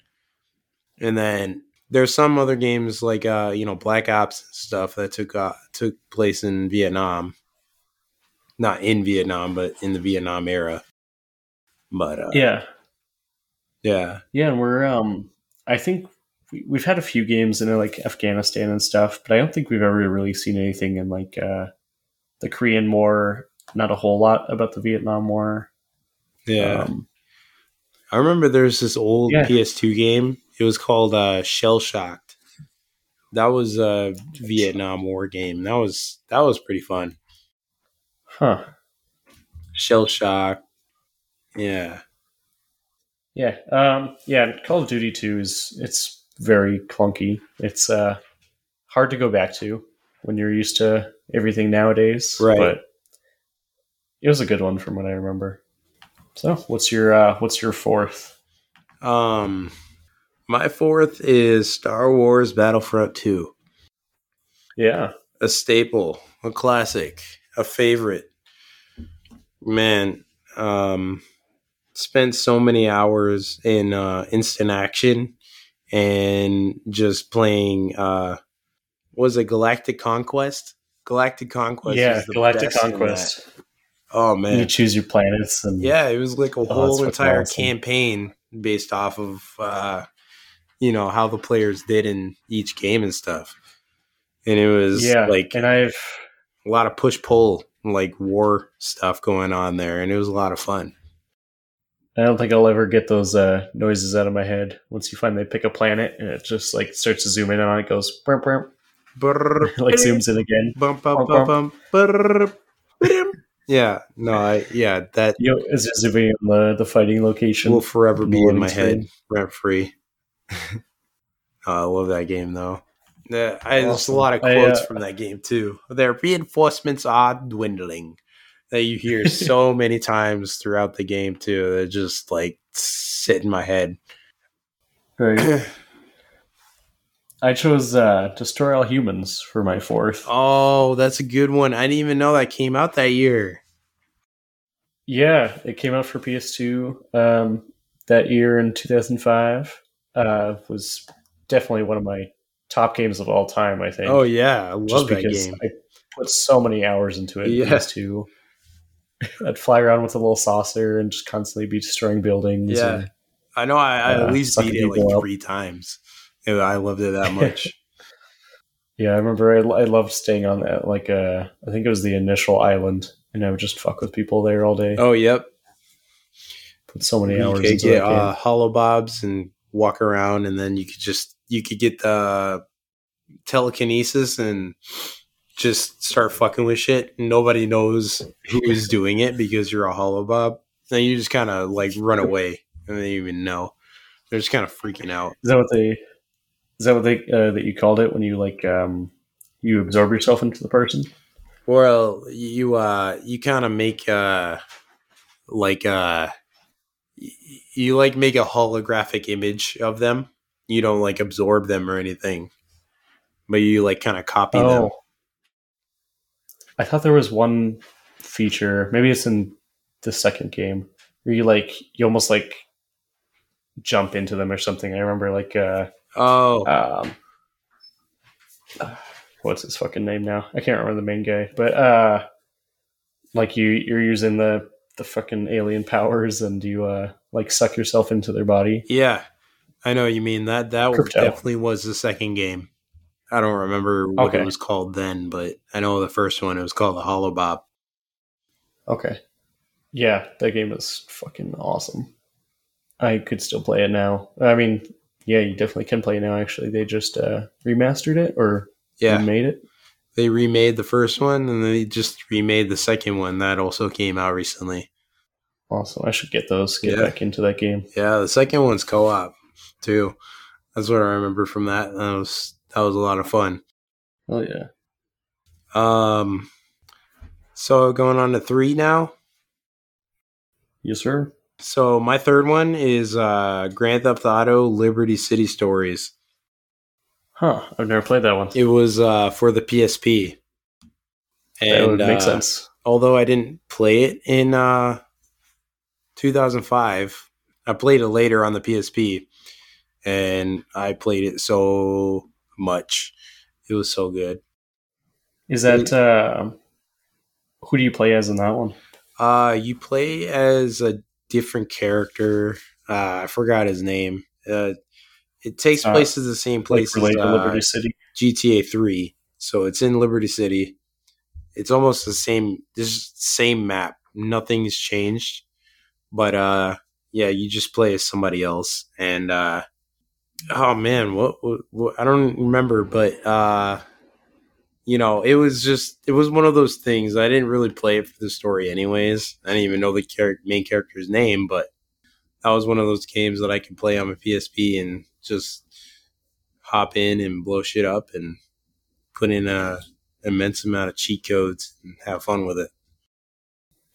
And then there's some other games like uh, you know, Black Ops and stuff that took uh, took place in Vietnam. Not in Vietnam, but in the Vietnam era. But uh, yeah, yeah. Yeah, and we're um I think we, we've had a few games in like Afghanistan and stuff, but I don't think we've ever really seen anything in like uh the Korean War, not a whole lot about the Vietnam War. Yeah. Um, I remember there's this old Yeah. PS2 game. It was called uh, Shell Shocked. That was a Vietnam War game. That was that was pretty fun. huh. Shell Shock. Yeah. Yeah. Um yeah, Call of Duty 2 is it's very clunky. It's uh hard to go back to when you're used to everything nowadays. Right. But it was a good one from what I remember. So what's your uh what's your fourth? Um my fourth is Star Wars Battlefront 2. Yeah. A staple, a classic, a favorite. Man, um spent so many hours in uh instant action and just playing uh was it Galactic Conquest? Galactic Conquest yeah, Galactic Conquest. Oh You choose your planets and Yeah, it was like a Oh, whole entire awesome. campaign based off of uh you know how the players did in each game and stuff. And it was Yeah, like and I've a lot of push pull, like war stuff going on there, and it was a lot of fun. I don't think I'll ever get those uh, noises out of my head. Once you finally pick a planet and it just like starts to zoom in on it, goes burp, burp, like zooms in again. Yeah, no, I yeah that You know, is in the the fighting location? will forever be in my head rent free. I love that game though. Yeah, I, there's a lot of I, quotes uh, from that game too. Their reinforcements are dwindling. That you hear so many times throughout the game too. They're just like sit in my head. Right. I chose uh, Destroy All Humans for my fourth. oh, that's a good one. I didn't even know that came out that year. Yeah, it came out for PS2 um, that year in 2005. Uh, was definitely one of my top games of all time. I think. Oh yeah, I love just that because game. I put so many hours into it. Yeah. Yeah. PS2. I'd fly around with a little saucer and just constantly be destroying buildings. Yeah. and- I know I, I uh, at least beat it like out. three times. I loved it that much. yeah. I remember I, I loved staying on that. Like, uh, I think it was the initial island, and I would just fuck with people there all day. oh yep. Put so many you hours could into get uh, hollow bobs and walk around and then you could just you could get the telekinesis and just start fucking with shit nobody knows who is doing it because you're a HoloBob then you just kind of like run away and they even know they're just kind of freaking out Is that what they? Is that what they uh, that you called it when you like um, you absorb yourself into the person? well you uh you kind of make uh like uh you like make a holographic image of them you don't like absorb them or anything but you like kind of copy them Oh, I thought there was one feature. Maybe it's in the second game where you like you almost like jump into them or something. I remember like uh, oh um, what's his fucking name now? I can't remember the main guy, but uh, like you you're using the the fucking alien powers and you uh like suck yourself into their body. yeah i know you mean that that Crypto. definitely was the second game i don't remember what Okay. it was called then but i know the first one it was called the HoloBob Okay. Yeah, that game is fucking awesome. I could still play it now. I mean, yeah, you definitely can play it now. Actually, they just uh, remastered it or yeah remade it. they remade the first one and they just remade the second one that also came out recently Awesome. I should get those. Get Yeah. back into that game. Yeah, the second one's co-op too. That's what I remember from that. That was that was a lot of fun. Oh yeah. Um, so going on to three now. Yes, sir. So my third one is uh, Grand Theft Auto Liberty City Stories. Huh. I've never played that one. It was uh, for the PSP, that would make uh, sense. although I didn't play it in uh, 2005, I played it later on the PSP, and I played it so much. It was so good. Is that uh, who do you play as in that one? Uh, you play as a different character. Uh, I forgot his name. Uh, it takes Uh, place in the same place related as uh, Liberty City? GTA Three. So it's in Liberty City. It's almost the same. This same map. Nothing's changed. But uh, yeah, you just play as somebody else. And uh, oh man, what, what, what I don't remember, but uh, you know, it was just it was one of those things. I didn't really play it for the story, anyways. I didn't even know the char- main character's name, but that was one of those games that I could play on my PSP and just hop in and blow shit up and put in a immense amount of cheat codes and have fun with it.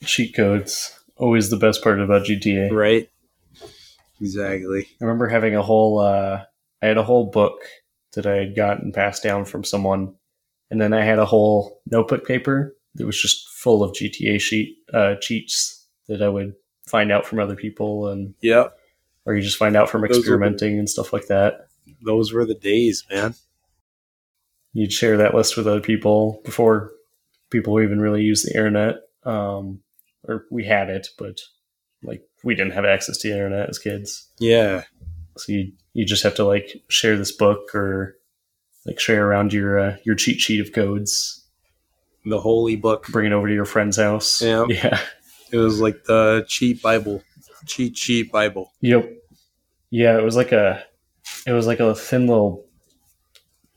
Cheat codes. Always the best part about GTA. Right? Exactly. I remember having a whole uh I had a whole book that I had gotten passed down from someone and then I had a whole notebook paper that was just full of GTA sheet uh cheats that I would find out from other people and yeah, or you just find out from were the- experimenting and stuff like that. Those were the days, man. You'd share that list with other people before people even really used the internet. Um or we had it, but like we didn't have access to the internet as kids. Yeah. So you you just have to like share this book or like share around your uh, your cheat sheet of codes, The holy book. bring it over to your friend's house. Yeah. Yeah. It was like the cheat Bible, cheat sheet Bible. Yep. Yeah, it was like a it was like a thin little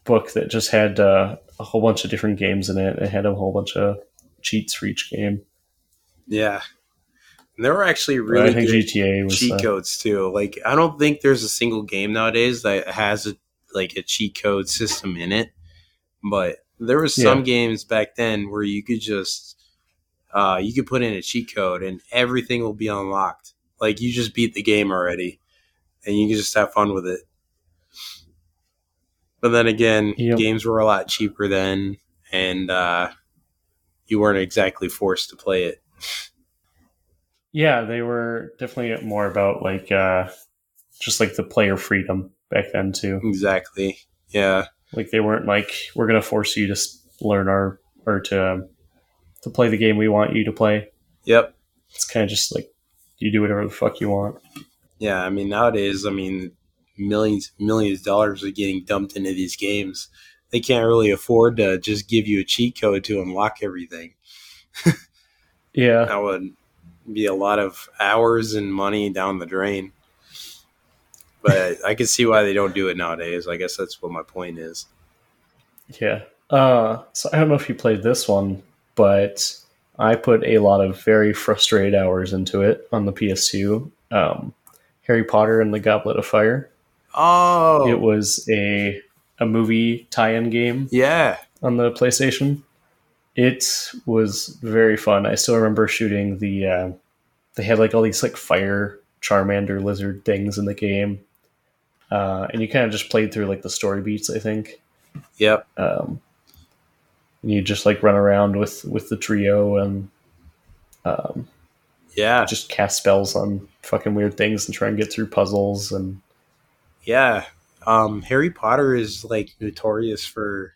book that just had uh, a whole bunch of different games in it. It had a whole bunch of cheats for each game. Yeah, and there were actually really I think good GTA was cheat codes too. Like I don't think there's a single game nowadays that has a like a cheat code system in it. But there was some Yeah. games back then where you could just uh you could put in a cheat code and everything will be unlocked. Like you just beat the game already and you can just have fun with it. But then again, Yep. games were a lot cheaper then and uh you weren't exactly forced to play it. yeah, they were definitely more about like uh, just like the player freedom back then too. Exactly. Yeah. Like they weren't like we're gonna force you to learn our or to um, to play the game we want you to play. Yep. It's kind of just like you do whatever the fuck you want. Yeah, I mean nowadays, I mean millions millions of dollars are getting dumped into these games. They can't really afford to just give you a cheat code to unlock everything. Yeah, That would be a lot of hours and money down the drain. But I can see why they don't do it nowadays. I guess that's what my point is. Yeah. Uh, so I don't know if you played this one, but I put a lot of very frustrated hours into it on the PS2. Um, Harry Potter and the Goblet of Fire. Oh, It was a a movie tie-in game yeah, on the PlayStation. It was very fun. I still remember shooting the. Uh, they had like all these like fire Charmander lizard things in the game, uh, and you kind of just played through like the story beats. I think yep, um, and you just like run around with with the trio and um, yeah, just cast spells on fucking weird things and try and get through puzzles and yeah. Um, Harry Potter is like notorious for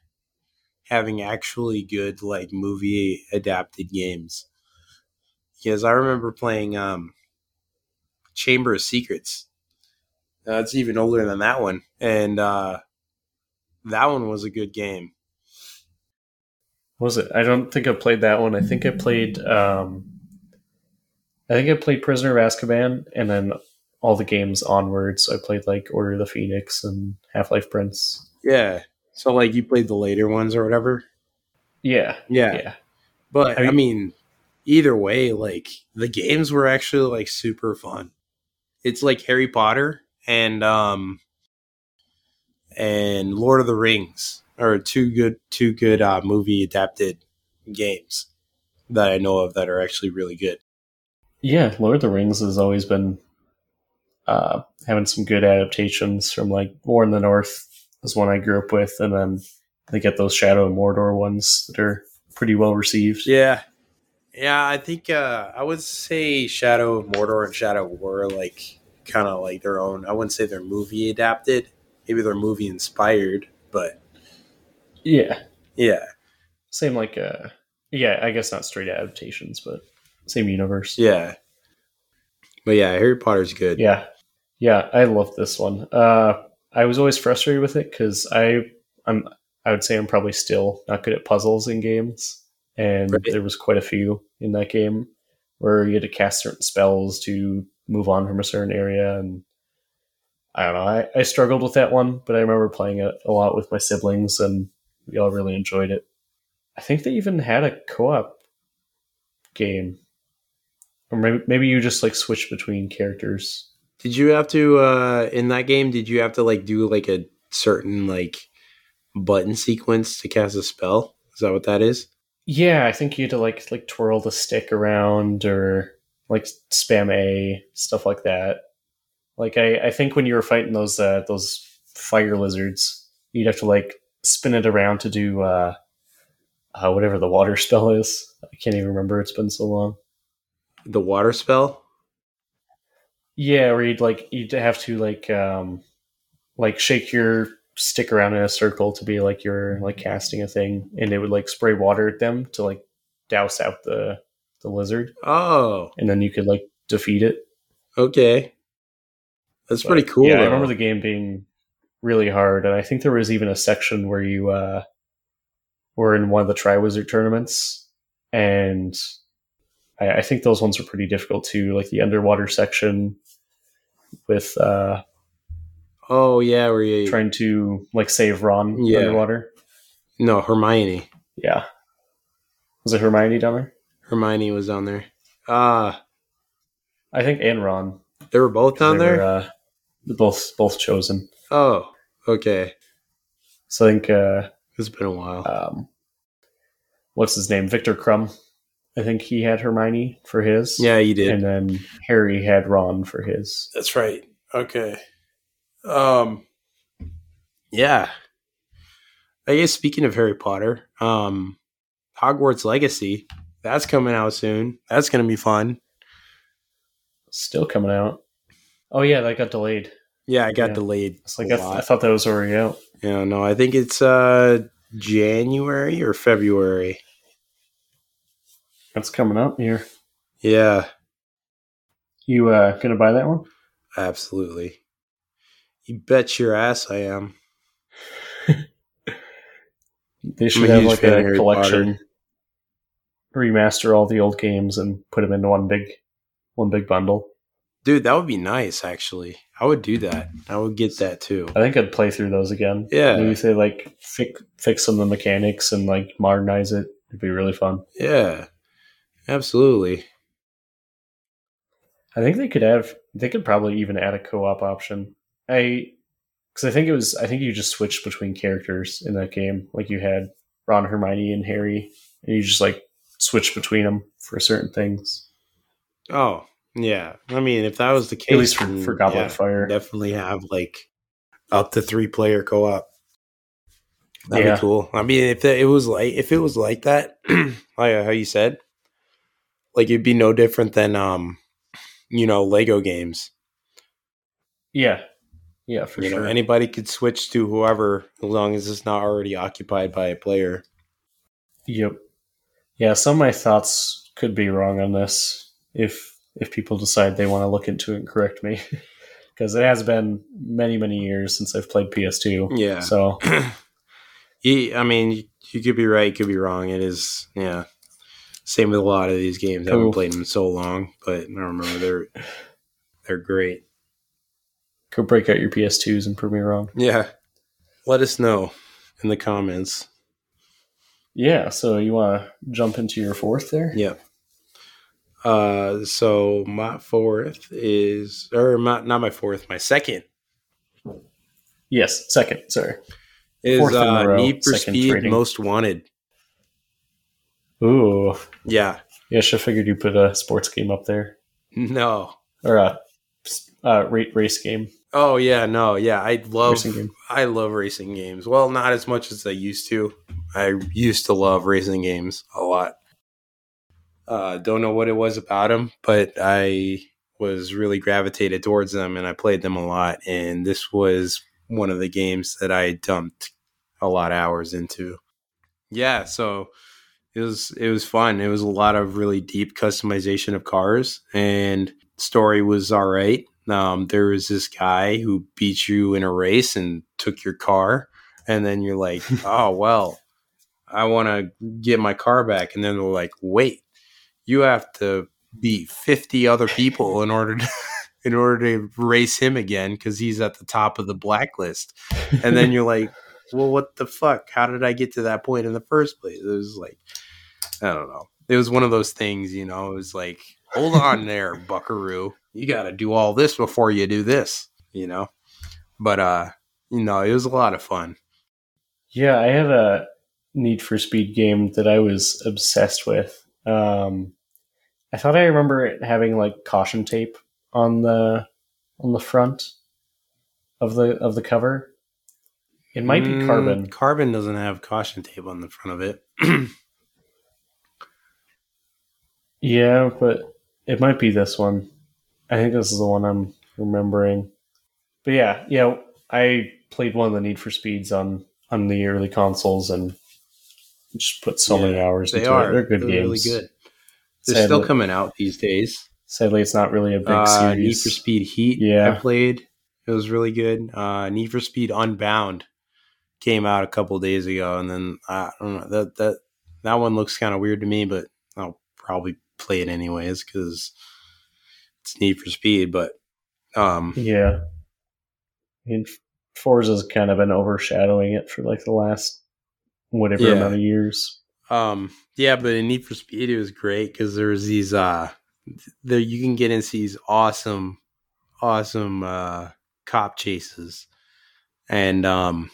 having actually good like movie adapted games. Because I remember playing um, Chamber of Secrets. Uh, it's even older than that one, and uh, that one was a good game. what was it? I don't think I played that one. I think I played. Um, I think I played Prisoner of Azkaban, and then all the games onwards. I played like Order of the Phoenix and Half Blood Prince. Yeah. So like you played the later ones or whatever. Yeah, Yeah. yeah, But I I mean- mean, either way, like the games were actually like super fun. It's like Harry Potter and um and Lord of the Rings are two good two good uh, movie adapted games that I know of that are actually really good. yeah. Lord of the Rings has always been uh, having some good adaptations from like War in the North is one I grew up with, and then they get those Shadow and Mordor ones that are pretty well received. Yeah. Yeah, I think uh I would say Shadow of Mordor and Shadow War like kind of like their own. I wouldn't say they're movie adapted. Maybe they're movie inspired, but Yeah, yeah. same like uh, yeah. I guess not straight adaptations, but same universe. Yeah. But yeah, Harry Potter's good. Yeah, yeah, I love this one. Uh, I was always frustrated with it because I, I'm, I would say I'm probably still not good at puzzles in games, and Right. there was quite a few in that game where you had to cast certain spells to move on from a certain area, and I don't know. I, I struggled with that one, but I remember playing it a lot with my siblings, and we all really enjoyed it. I think they even had a co-op game, or maybe maybe you just like switch between characters. Did you have to uh in that game did you have to like do like a certain like button sequence to cast a spell? Is that what that is? Yeah, I think you had to like like twirl the stick around or like spam A stuff like that. Like I, I think when you were fighting those uh, those fire lizards, you'd have to like spin it around to do uh, uh, whatever the water spell is. I can't even remember. It's been so long. The water spell? Yeah, where you'd like you'd have to like um like shake your stick around in a circle to be like you're like casting a thing, and it would like spray water at them to like douse out the the lizard. Oh, and then you could like defeat it. okay. That's But, pretty cool. Yeah, I remember the game being really hard, and I think there was even a section where you uh, were in one of the Triwizard tournaments, and I, I think those ones were pretty difficult too, like the underwater section with uh, oh yeah, where you trying to like save Ron Yeah. underwater. no Hermione. Yeah, was it Hermione down there? Hermione was on there. Ah, I think and Ron they were both down They there. were, uh, both both chosen. oh, okay. So I think uh, It's been a while. um, what's his name? Viktor Krum. I think he had Hermione for his. yeah, you did. And then Harry had Ron for his. That's right. Okay. Um yeah. I guess speaking of Harry Potter, um Hogwarts Legacy, that's coming out soon. That's going to be fun. Still coming out. Oh yeah, that got delayed. Yeah, I got Yeah. delayed. It's like I, th- I thought that was already out. Yeah, no, I think it's uh January or February. That's coming up here. Yeah, You uh gonna buy that one? absolutely. You bet your ass I am. They should have like a Harry collection. Remaster all the old games and put them into one big, one big bundle. Dude, that would be nice actually. I would do that. I would get that too. I think I'd play through those again. Yeah. Maybe if they like fix fix some of the mechanics and like modernize it, it'd be really fun. Yeah. Absolutely. I think they could have. They could probably even add a co-op option. I because I think it was. I think you just switched between characters in that game. Like you had Ron, Hermione, and Harry, and you just like switch between them for certain things. Oh, yeah. I mean, if that was the case, At least for, for Goblet yeah, of Fire. definitely have like up to three player co op. That'd Yeah. be cool. I mean, if it was like if it was like that, like how you said, like it'd be no different than um, you know, Lego games. Yeah, yeah, for you sure. know, anybody could switch to whoever as long as it's not already occupied by a player. Yep. Yeah, some of my thoughts could be wrong on this if if people decide they want to look into it and correct me. Because it has been many, many years since I've played PS2. Yeah. So Yeah, I mean, you could be right, you could be wrong. It is, yeah. Same with a lot of these games. I haven't played them in so long, but I remember they're they're great. go break out your PS2s and prove me wrong. Yeah. Let us know in the comments. Yeah, so you want to jump into your fourth there? Yeah. Uh, so my fourth is, or my, not my fourth, my second Yes, second. Sorry. is Fourth uh, row, Need for Speed trading. Most Wanted. Ooh, Yeah. yeah. Should have figured you put a sports game up there No. or a uh, race game, Oh yeah, no, yeah. I love racing game. I love racing games. Well, not as much as I used to. I used to love racing games a lot. Uh, don't know what it was about them, but I was really gravitated towards them, and I played them a lot. And this was one of the games that I dumped a lot of hours into. Yeah, so it was it was fun. It was a lot of really deep customization of cars, and story was all right. Um, there was this guy who beat you in a race and took your car, and then you're like, oh well, I want to get my car back, and then they're like, wait, you have to beat 50 other people in order to in order to race him again because he's at the top of the blacklist, and then you're like, well, what the fuck? How did I get to that point in the first place? It was like, I don't know. It was one of those things, you know. It was like, hold on there, Buckaroo. You got to do all this before you do this, you know. But uh, you know, it was a lot of fun. Yeah, I had a Need for Speed game that I was obsessed with. Um, I thought I remember it having like caution tape on the on the front of the of the cover. It might be Mm, carbon. Carbon doesn't have caution tape on the front of it. Yeah, but it might be this one. I think this is the one I'm remembering. But yeah, yeah, I played one of the Need for Speeds on on the early consoles and just put so many hours they into are. it. They're good They're games. really good. They're Sadly, still coming out these days. sadly, it's not really a big Uh, series. Need for Speed Heat. Yeah. I played. It was really good. Uh, Need for Speed Unbound came out a couple days ago, and then I don't know that that that one looks kind of weird to me, but I'll probably play it anyways because Need for Speed. But um, Yeah. I mean, Forza's kind of been overshadowing it for like the last whatever Yeah. amount of years. Um, yeah, but in Need for Speed, it was great because there's these uh, there you can get into these awesome, awesome uh cop chases, and um,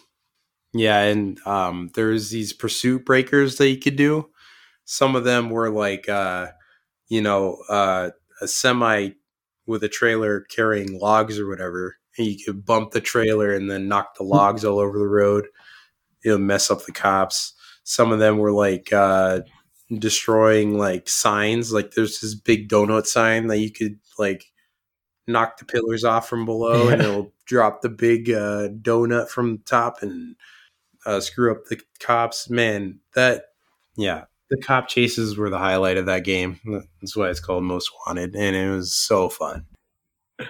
yeah, and um, there's these pursuit breakers that you could do. Some of them were like uh, you know, uh, a semi with a trailer carrying logs or whatever, and you could bump the trailer and then knock the logs all over the road. It'll mess up the cops. Some of them were like uh destroying like signs. Like there's this big donut sign that you could like knock the pillars off from below and it'll drop the big uh donut from the top and uh screw up the cops. Man that yeah the cop chases were the highlight of that game that's why it's called most wanted and it was so fun I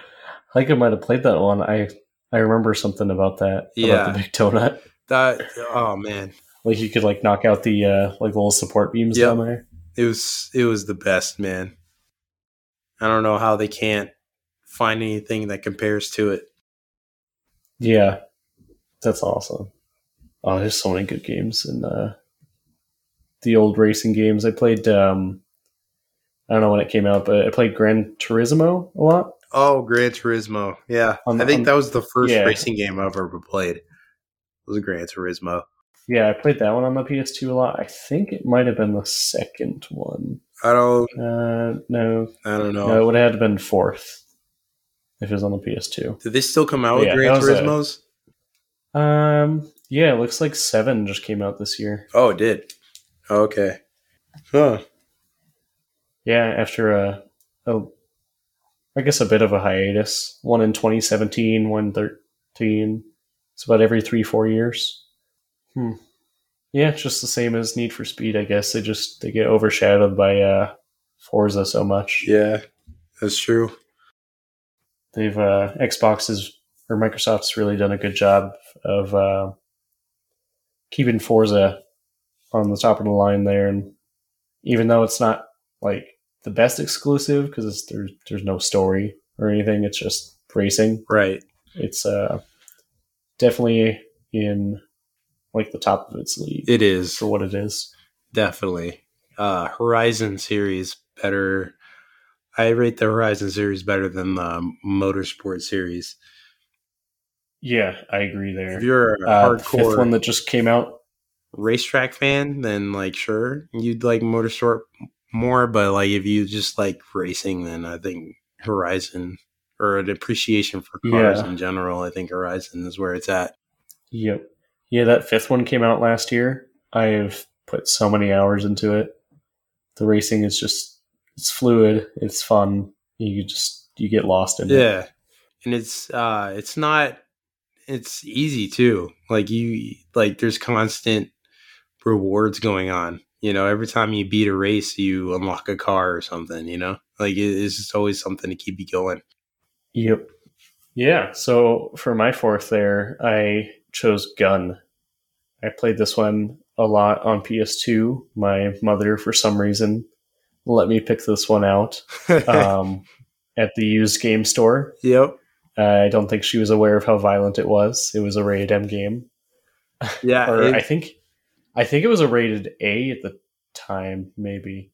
think I might have played that one. I I remember something about that. Yeah. About the big donut. that oh man Like you could like knock out the uh like little support beams Yep. down there. it was it was the best man i don't know how they can't find anything that compares to it Yeah. That's awesome. Oh, there's so many good games in uh the old racing games. I played um I don't know when it came out, but I played Gran Turismo a lot. oh gran turismo yeah On- i think on- that was the first yeah. racing game i've ever played It was gran turismo Yeah, I played that one on the PS2 a lot. I think it might have been the second one. i don't Uh, no, i don't know no, it would have been fourth if it was on the PS2. did they still come out with Yeah, gran was a- turismos Um, yeah, it looks like seven just came out this year. oh it did okay huh Yeah, after a, a, I guess a bit of a hiatus. One in 2017, one in 13. It's about every three, four years. Hmm. Yeah, it's just the same as Need for Speed, I guess. They just they get overshadowed by uh, Forza so much. yeah that's true they've uh, Xbox has or Microsoft's really done a good job of uh, keeping Forza on the top of the line there, and even though it's not like the best exclusive because there's there's no story or anything, it's just racing. right It's uh, definitely in like the top of its league it is for what it is. definitely uh horizon series better i rate the horizon series better than the motorsport series Yeah, I agree there. if you're a Uh, the fifth one that just came out. Racetrack fan, then like sure you'd like motorsport more, but like if you just like racing, then I think Horizon or an appreciation for cars Yeah. in general, I think Horizon is where it's at. Yep. Yeah, that fifth one came out last year. I've put so many hours into it. The racing is just it's fluid, it's fun. You just you get lost in it. Yeah. And it's uh it's not it's easy too. Like you like there's constant rewards going on. You know, every time you beat a race, you unlock a car or something, you know? Like it's just always something to keep you going. Yep. Yeah. So for my fourth there, I chose Gun. I played this one a lot on PS2. My mother, for some reason, let me pick this one out um, at the used game store. yep. I don't think she was aware of how violent it was. It was a rated M game. Yeah. or it- I think I think it was a rated A at the time, maybe.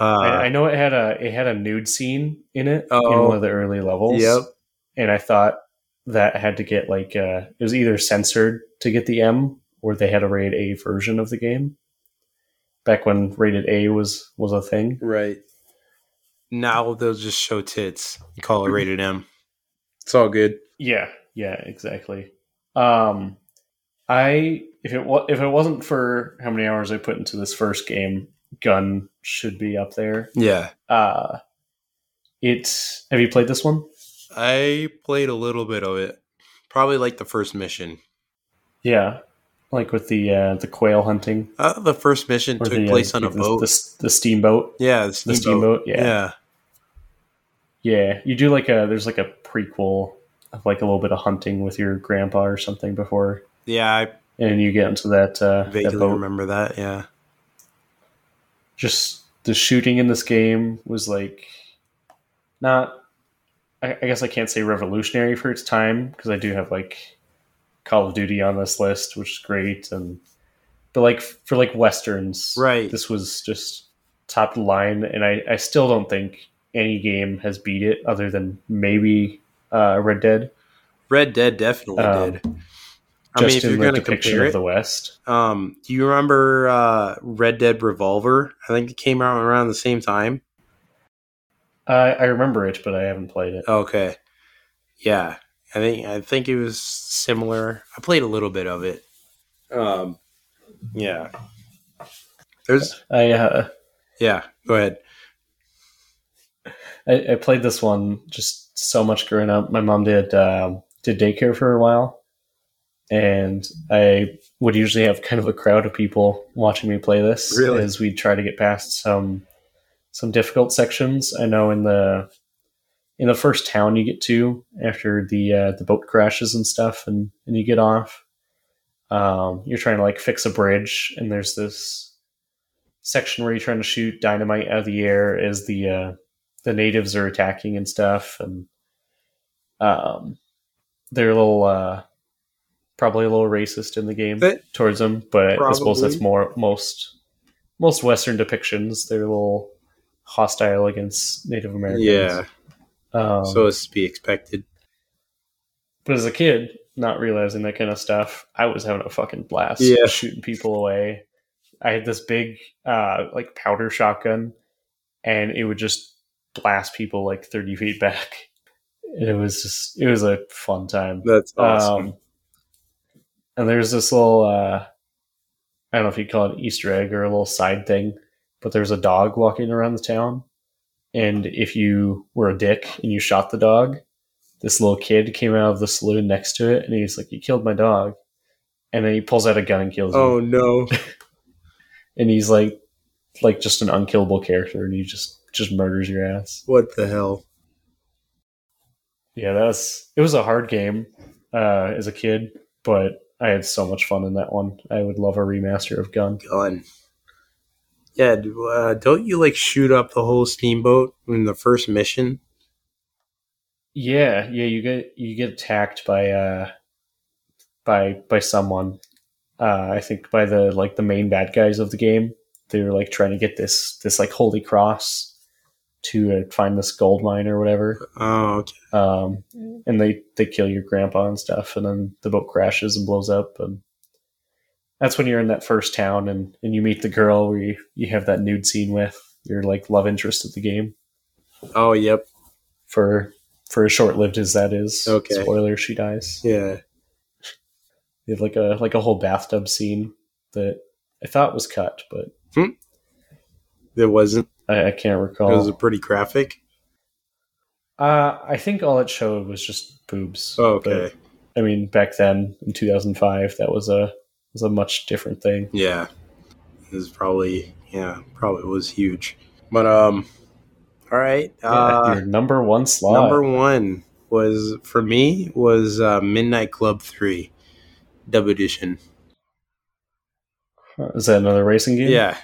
uh, I, I know it had a it had a nude scene in it in Oh. one of the early levels. Yep. And I thought that had to get like uh, it was either censored to get the M or they had a rated A version of the game. Back when rated A was was a thing. Right. Now they'll just show tits and call it rated M. It's all good. Yeah, yeah, exactly. Um, I if it wa- if it wasn't for how many hours I put into this first game, Gun should be up there. Yeah. Uh, it's have you played this one? I played a little bit of it. Probably like the first mission. Yeah, like with the uh, the quail hunting Uh, the first mission or took the, uh, place on a the, boat. The, the steamboat. yeah, the The steamboat. steamboat. Yeah. yeah. yeah, You do like a there's like a prequel of like a little bit of hunting with your grandpa or something before, Yeah, I and you get into that uh, that vaguely boat. remember that. Yeah. Just the shooting in this game was like not. I, I guess I can't say revolutionary for its time because I do have like Call of Duty on this list, which is great, and but like for like westerns, Right. This was just top line, and I I still don't think any game has beat it other than maybe uh, Red Dead. Red Dead definitely Um, did. I mean, if you're going to compare of it, the West. um, do you remember uh, Red Dead Revolver? I think it came out around the same time. I I remember it, but I haven't played it. Okay. Yeah. I think I think it was similar. I played a little bit of it. Um yeah. There's I uh, yeah, go ahead. I, I played this one just so much growing up. My mom did um, did daycare for a while, and I would usually have kind of a crowd of people watching me play this Really? as we try to get past some some difficult sections. I know in the in the first town you get to after the uh, the boat crashes and stuff, and and you get off. Um, you're trying to like fix a bridge, and there's this section where you're trying to shoot dynamite out of the air as the uh, the natives are attacking and stuff, and um, they're a little uh, probably a little racist in the game But- towards them. But I suppose that's more most most Western depictions. They're a little hostile against Native Americans. Yeah. Um, so it's to be expected. but as a kid, not realizing that kind of stuff, I was having a fucking blast Yeah. shooting people away. I had this big uh, like powder shotgun, and it would just blast people like thirty feet back. And it was just it was a fun time. That's awesome. Um, and there's this little uh, I don't know if you call it Easter egg or a little side thing, but there's a dog walking around the town, and if you were a dick and you shot the dog, this little kid came out of the saloon next to it, and he's like, "You killed my dog," and then he pulls out a gun and kills him, oh no. and he's like, like just an unkillable character, and he just just murders your ass. what the hell? Yeah, that's it was a hard game uh, as a kid, but I had so much fun in that one. I would love a remaster of Gun. Gun. Yeah, uh, don't you like shoot up the whole steamboat in the first mission? Yeah, yeah, you get you get attacked by uh by by someone. Uh I think by the like the main bad guys of the game. They were like trying to get this this like holy cross to uh, find this gold mine or whatever. Oh, okay. Um and they they kill your grandpa and stuff and then the boat crashes and blows up and that's when you're in that first town and and you meet the girl where you you have that nude scene with your like love interest of the game Oh, yep. for for as short lived as that is. Okay. Spoiler: she dies. Yeah. They have like a like a whole bathtub scene that I thought was cut, but there wasn't. I, I can't recall. It was pretty graphic. uh, I think all it showed was just boobs. Oh, okay. But, I mean, back then in 2005, that was a was a much different thing. Yeah. It was probably yeah, probably was huge. But um all right. Yeah, Uh your number one slot. number 1 was for me was uh Midnight Club 3 dub edition. Is that another racing game? Yeah.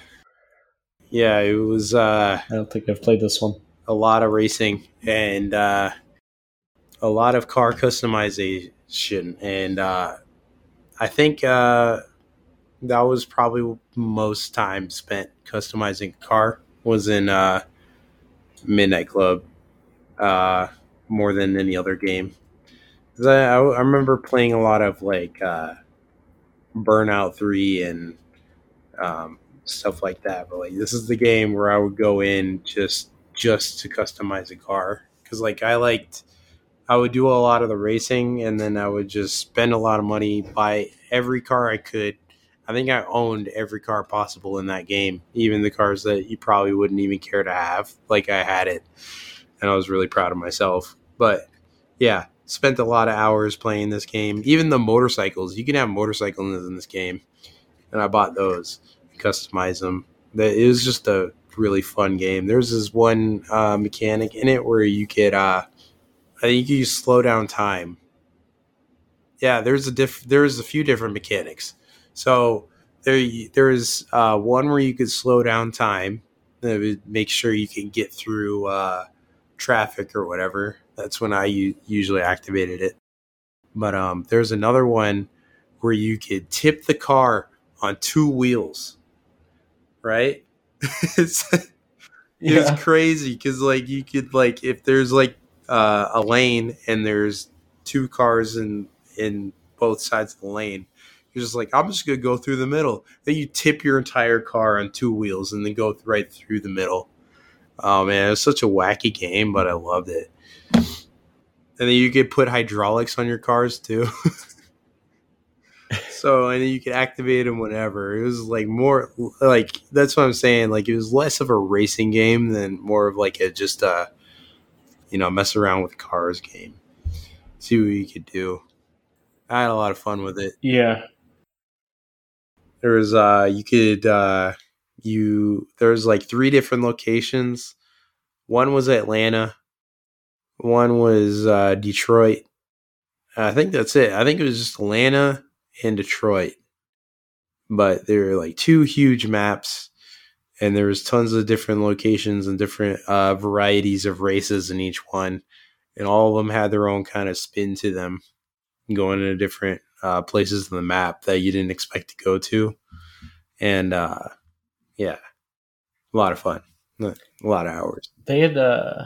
Yeah, it was uh I don't think I've played this one. a lot of racing and uh, a lot of car customization and uh, i think uh, that was probably most time spent customizing a car was in uh, midnight club uh, more than any other game. I, I I remember playing a lot of like uh, burnout 3 and um, stuff like that but like this is the game where i would go in just just to customize a car. Because like i liked i would do a lot of the racing and then i would just spend a lot of money buy every car i could. I think i owned every car possible in that game even the cars that you probably wouldn't even care to have. Like i had it and i was really proud of myself. But yeah spent a lot of hours playing this game. Even the motorcycles you can have motorcycles in this game and i bought those customize them it was just a really fun game. There's this one uh, mechanic in it where you could, uh, I think you slow down time. Yeah, there's a diff. There's a few different mechanics. So there, there's uh, one where you could slow down time. Would make sure you can get through uh, traffic or whatever. That's when I u- usually activated it. But um, there's another one where you could tip the car on two wheels, right? it's, Yeah. it's crazy because like you could like if there's like uh, a lane and there's two cars in in both sides of the lane, you're just like I'm just gonna go through the middle. Then you tip your entire car on two wheels and then go th- right through the middle. Oh man, it was such a wacky game, but I loved it. And then you could put hydraulics on your cars too. so and you could activate them whenever. It was like more like that's what I'm saying. Like it was less of a racing game than more of like a just a you know mess around with cars game. See what you could do. I had a lot of fun with it Yeah. there was uh you could uh you there was like three different locations one was atlanta one was uh detroit i think that's it i think it was just atlanta and detroit but there were like two huge maps and there was tons of different locations and different uh varieties of races in each one and all of them had their own kind of spin to them going to different uh, places on the map that you didn't expect to go to and uh yeah a lot of fun a lot of hours. They had uh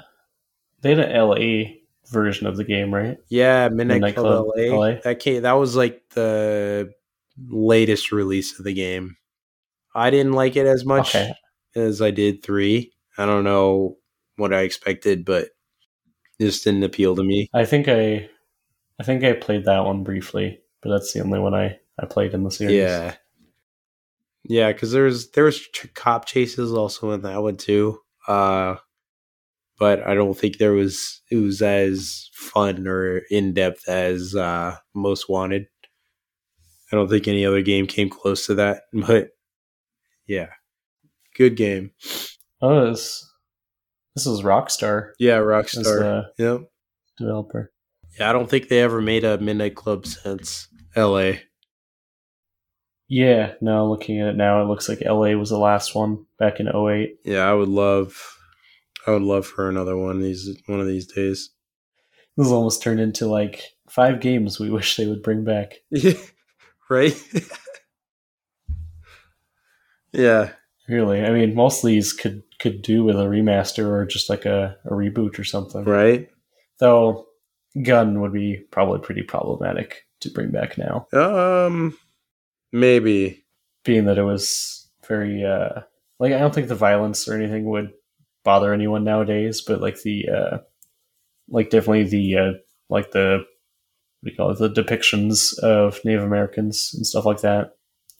they had an LA version of the game, right? yeah midnight, Midnight club, Club LA. LA. that came that was like the latest release of the game i didn't like it as much Okay. as i did three i don't know what i expected but it just didn't appeal to me I think I I think I played that one briefly, but that's the only one I, I played in the series. Yeah, yeah, because there's there was cop chases also in that one too. Uh, but I don't think there was it was as fun or in depth as uh, Most Wanted. I don't think any other game came close to that. But yeah, good game. Oh, this this is Rockstar Yeah, Rockstar. Yep. developer. Yeah, I don't think they ever made a Midnight Club since L.A. Yeah, no, looking at it now, it looks like LA was the last one back in 08. Yeah, I would love, I would love for another one these one of these days. This almost turned into like five games we wish they would bring back. Yeah, right. yeah, Really, I mean, most of these could could do with a remaster or just like a, a reboot or something. right. Though, Gun would be probably pretty problematic to bring back now, Um, maybe. being that it was very uh like I don't think the violence or anything would bother anyone nowadays, but like the uh like definitely the uh like the what do you call it the depictions of Native Americans and stuff like that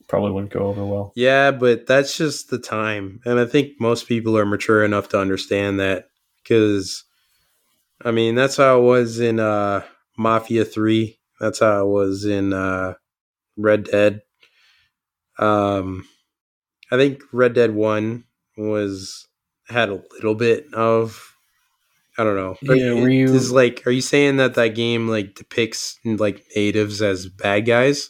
probably wouldn't go over well. Yeah, but that's just the time, and I think most people are mature enough to understand that because, I mean, that's how it was in uh, Mafia Three. That's how it was in uh, Red Dead. Um, I think Red Dead One was had a little bit of. I don't know. Yeah, were you- Is like, are you saying that that game like depicts like natives as bad guys,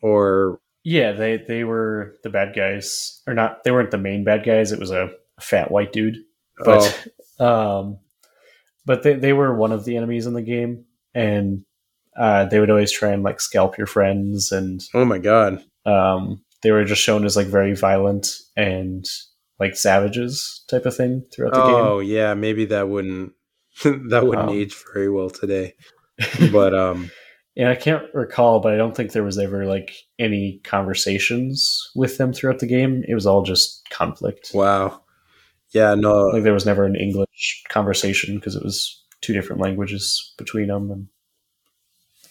or Yeah, they they were the bad guys or not they weren't the main bad guys, it was a fat white dude. But um but they they were one of the enemies in the game and uh they would always try and like scalp your friends and oh my god, um they were just shown as like very violent and like savages type of thing throughout the game. oh yeah, maybe that wouldn't that wouldn't Um, age very well today. But um, and I can't recall, but I don't think there was ever like any conversations with them throughout the game. It was all just conflict. wow, yeah, no, Like there was never an English conversation because it was two different languages between them, and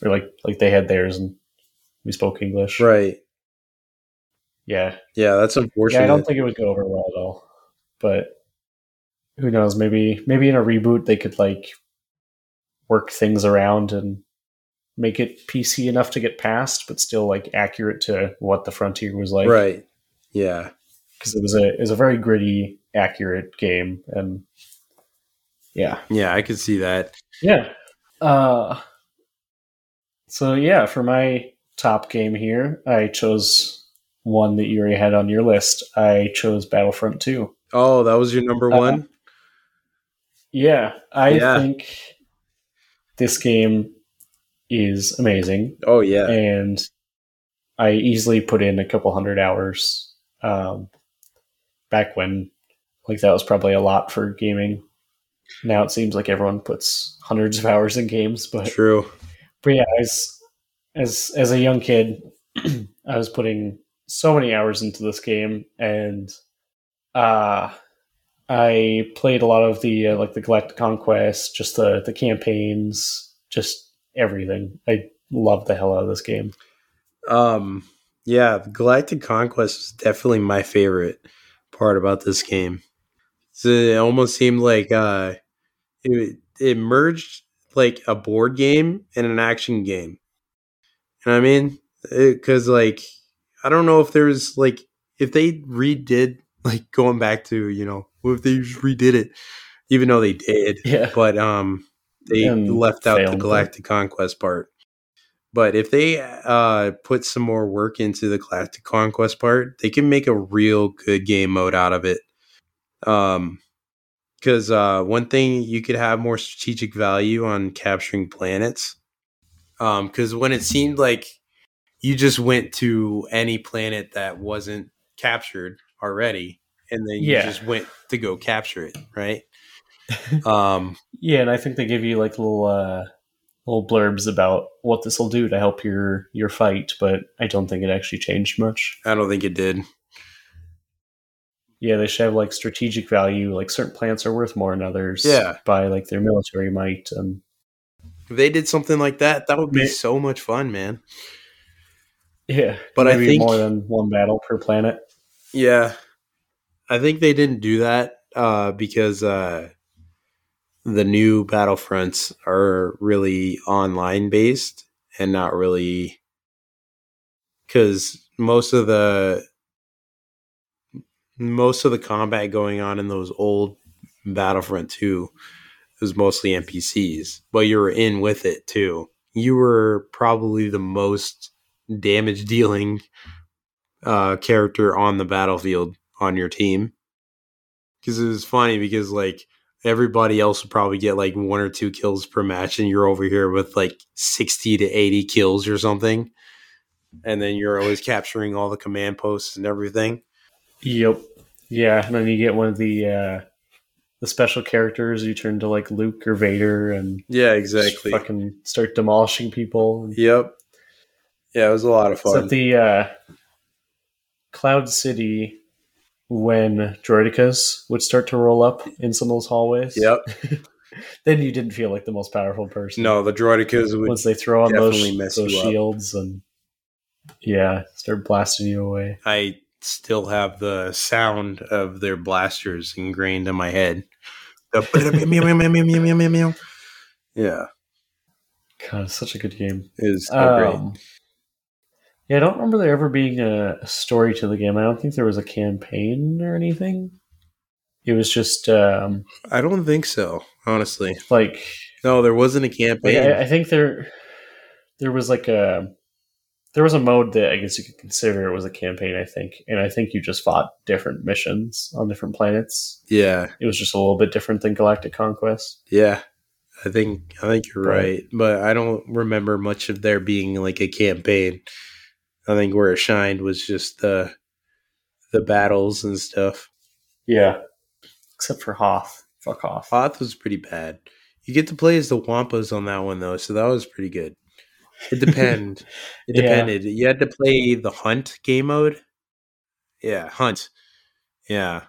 or like like they had theirs and we spoke English. right, Yeah, yeah, that's unfortunate. yeah. I don't think it would go over well at all. But who knows? Maybe maybe in a reboot they could like work things around and make it PC enough to get past, but still like accurate to what the Frontier was like. right, yeah, Because it was a it was a very gritty, accurate game, and yeah, yeah, I could see that. yeah. Uh, so yeah, for my top game here, I chose one that you already had on your list. I chose Battlefront 2. Oh, that was your number Uh, one. Yeah, I Yeah. think this game is amazing, Oh yeah, and I easily put in a couple hundred hours um, back when, like, that was probably a lot for gaming. Now it seems like everyone puts hundreds of hours in games, but true. but yeah, as as as a young kid, I was putting so many hours into this game, and uh I played a lot of the uh, like the Galactic Conquest, just the the campaigns, just everything. I love the hell out of this game. Um, yeah, Galactic Conquest is definitely my favorite part about this game. It almost seemed like uh, it, it merged like a board game and an action game. You know what I mean? Because like I don't know if there's like if they redid like going back to you know if they just redid it, even though they did, Yeah, but um they And left out the galactic conquest part. But if they uh put some more work into the galactic conquest part they can make a real good game mode out of it. Um because uh one thing you could have more strategic value on capturing planets um because when it seemed like you just went to any planet that wasn't captured already and then you Yeah. just went to go capture it right um yeah, and I think they give you like little uh little blurbs about what this will do to help your your fight, but I don't think it actually changed much. i don't think it did Yeah, they should have like strategic value. Like certain plants are worth more than others. Yeah. by like their military might. And If they did something like that, that would be so much fun, man. Yeah, But I think- more than one battle per planet. Yeah. I think they didn't do that uh, because uh, the new Battlefronts are really online based and not really because most of the most of the combat going on in those old Battlefront 2 was mostly NPCs, but you were in with it too. You were probably the most damage dealing uh, character on the battlefield on your team. Because it was funny because like everybody else would probably get like one or two kills per match, and you're over here with like sixty to eighty kills or something, and then you're always capturing all the command posts and everything. Yep. Yeah, and then you get one of the uh the special characters. You turn to like Luke or Vader and Yeah, exactly. fucking start demolishing people. Yep. Yeah, it was a lot of Is fun. that the uh, Cloud City when Droidekas would start to roll up in some of those hallways? yep. then you didn't feel like the most powerful person. No, the droidekas would. once they throw on those, those you up. shields and yeah, start blasting you away. I still have the sound of their blasters ingrained in my head. Yeah, God, it's such a good game. it was so great. Yeah, I don't remember there ever being a, a story to the game. I don't think there was a campaign or anything. It was just um, I don't think so, honestly. like No, there wasn't a Like, campaign. I, I think there there was like a there was a mode that I guess you could consider it was a campaign. I think, and I think you just fought different missions on different planets. yeah, It was just a little bit different than Galactic Conquest. yeah. I think I think you're right, but I don't remember much of there being like a campaign. I think where it shined was just the the battles and stuff. Yeah, except for Hoth. Fuck off. Hoth was pretty bad. You get to play as the Wampas on that one though, so that was pretty good. It depend. It Yeah. depended. You had to play the hunt game mode. Yeah, hunt. Yeah.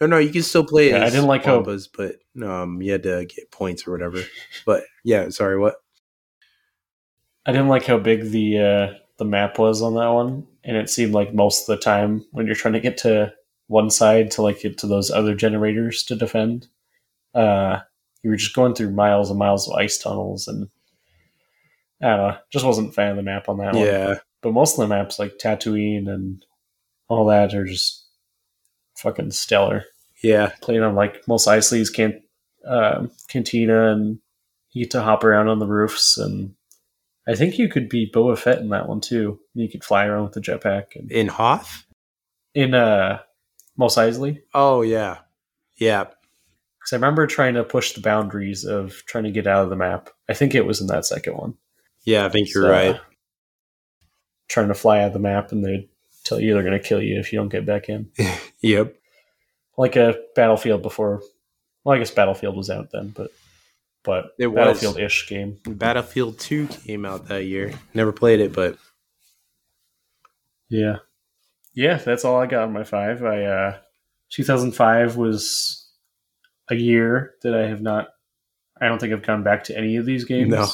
No, no, you can still play Yeah, I didn't like how- Wampas, but um, you had to get points or whatever. But yeah, sorry, what? I didn't like how big the uh, the map was on that one, and it seemed like most of the time when you're trying to get to one side to like get to those other generators to defend, uh, you were just going through miles and miles of ice tunnels, and I don't know, just wasn't a fan of the map on that one. Yeah, But most of the maps like Tatooine and all that are just fucking stellar. yeah, Playing on like Mos Eisleys can um Cantina and You get to hop around on the roofs, and I think you could be Boba Fett in that one too. You could fly around with the jetpack. And In Hoth? in uh, Mos Eisley, Oh yeah. Yeah. because I remember trying to push the boundaries of trying to get out of the map. I think it was in that second one. Yeah, I think you're So, right. Trying to fly out of the map, and they tell you they're going to kill you if you don't get back in. Yep. Like a Battlefield before. Well, I guess Battlefield was out then, but but It. Battlefield ish game. Battlefield 2 came out that year. Never played it, but Yeah. Yeah, that's all I got on my five. I uh 2005 was a year that I have not I don't think I've gone back to any of these games No.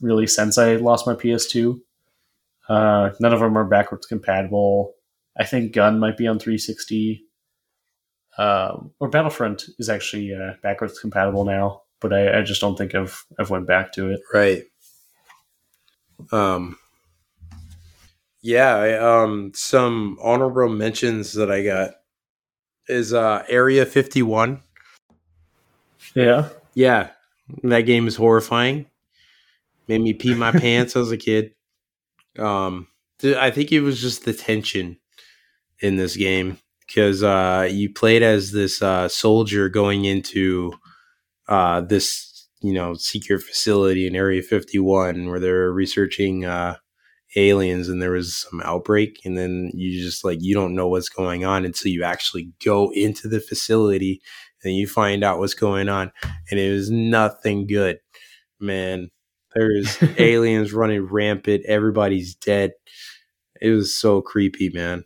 really since I lost my PS2. Uh none of them are backwards compatible. I think Gun might be on 360. Um, or Battlefront is actually uh, backwards compatible now, but I, I just don't think I've I've went back to it. right. Um Yeah, I, um some honorable mentions that I got is uh Area 51. Yeah. Yeah, that game is horrifying. Made me pee my pants as a kid. Um, I think it was just the tension in this game because uh, you played as this uh, soldier going into uh, this, you know, secret facility in Area 51 where they're researching uh, aliens and there was some outbreak. And then you just like, you don't know what's going on until you actually go into the facility and you find out what's going on and it was nothing good man. There's aliens running rampant. Everybody's dead. It was so creepy man.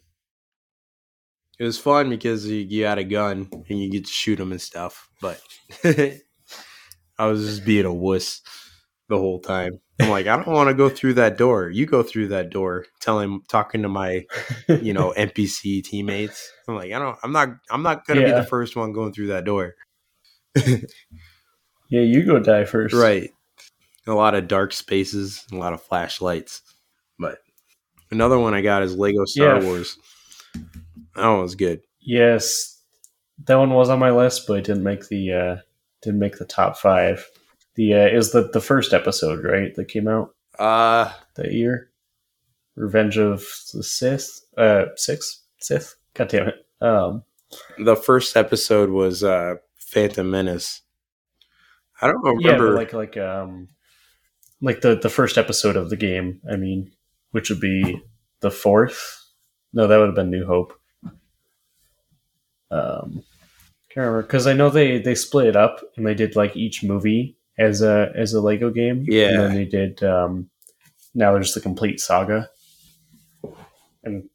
It was fun because you, you had a gun and you get to shoot them and stuff but i was just being a wuss the whole time i'm like i don't want to go through that door you go through that door telling talking to my you know npc teammates i'm like i don't i'm not i'm not gonna be the first one going through that door Yeah, you go die first. Right. A lot of dark spaces, a lot of flashlights. But another one I got is Lego Star Yeah. Wars. That one was good. Yes, that one was on my list, but it didn't make the uh, didn't make the top five. The uh, is the the first episode right that came out Uh that year. Revenge of the Sith, uh, six Sith. God damn it. Um, the first episode was uh Phantom Menace. I don't yeah, remember. but like like um, like the the first episode of the game. I mean, which would be the fourth. No, that would have been New Hope. Um, can't remember because I know they they split it up and they did like each movie as a as a Lego game. Yeah. and then they did. Um, now there's the complete saga, and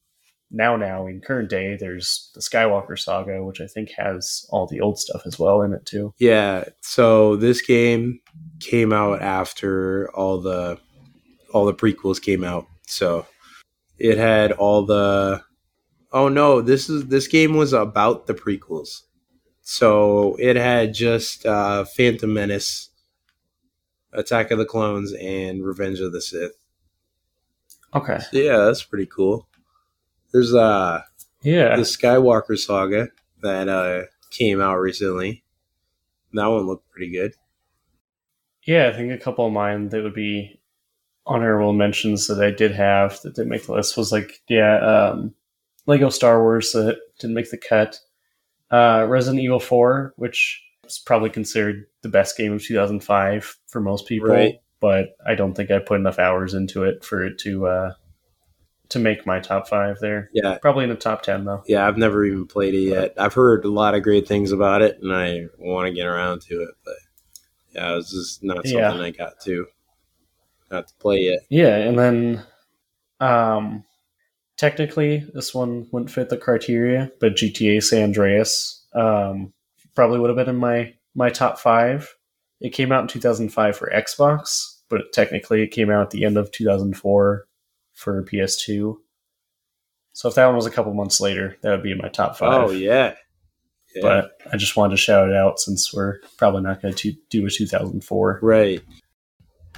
now now in current day there's the Skywalker saga, which I think has all the old stuff as well in it too. yeah, so this game came out after all the all the prequels came out. So it had all the Oh no, this is this game was about the prequels. So it had just uh Phantom Menace, Attack of the Clones, and Revenge of the Sith. Okay, Yeah, that's pretty cool. There's uh yeah, the Skywalker saga that uh came out recently. That one looked pretty good. Yeah, I think a couple of mine that would be honorable mentions that I did have that didn't make the list was like, yeah, um, Lego Star Wars that didn't make the cut. Uh, Resident Evil 4, which is probably considered the best game of 2005 for most people, Right. but I don't think I put enough hours into it for it to uh, to make my top five there. Yeah, Probably in the top 10 though. yeah, I've never even played it yet. I've heard a lot of great things about it, and I want to get around to it. But yeah, it's just not something Yeah. I got to got to play yet. Yeah, and then um technically this one wouldn't fit the criteria, but GTA San Andreas um probably would have been in my my top 5. It came out in 2005 for Xbox, but technically it came out at the end of 2004 for PS2. So if that one was a couple months later, that would be in my top 5. Oh yeah, yeah. But I just wanted to shout it out since we're probably not going to do a 2004. Right.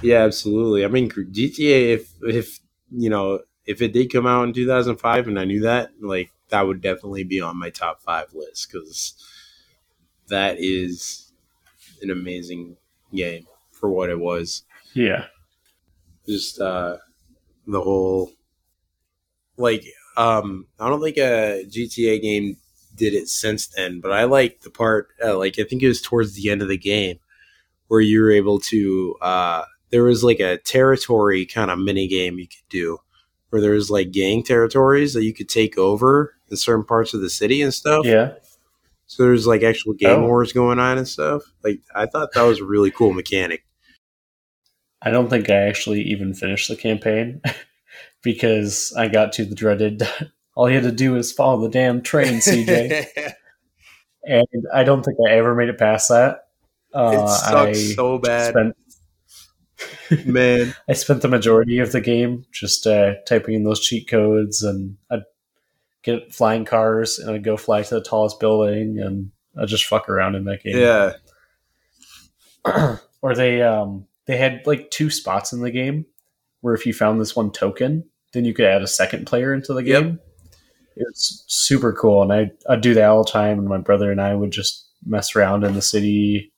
Yeah, absolutely. I mean, GTA. If if you know if it did come out in 2005 and I knew that, like that would definitely be on my top five list because that is an amazing game. for what it was. Yeah. Just uh, the whole like um, I don't think a GTA game did it since then, but I like the part uh, like I think it was towards the end of the game where you were able to uh, there was like a territory kind of mini game you could do where there was like gang territories that you could take over in certain parts of the city and stuff. Yeah. So there's like actual game Oh. wars going on and stuff. Like I thought that was a really cool mechanic. I don't think I actually even finished the campaign because I got to the dreaded. All you had to do is follow the damn train, CJ, and I don't think I ever made it past that. Uh, it sucks I so bad, spent man. I spent the majority of the game just uh, typing in those cheat codes, and I'd get flying cars, and I'd go fly to the tallest building, and I'd just fuck around in that game. Yeah, or they um they had like two spots in the game where if you found this one token, then you could add a second player into the Yep. game. It's super cool, and I I'd do that all the time. And my brother and I would just mess around in the city,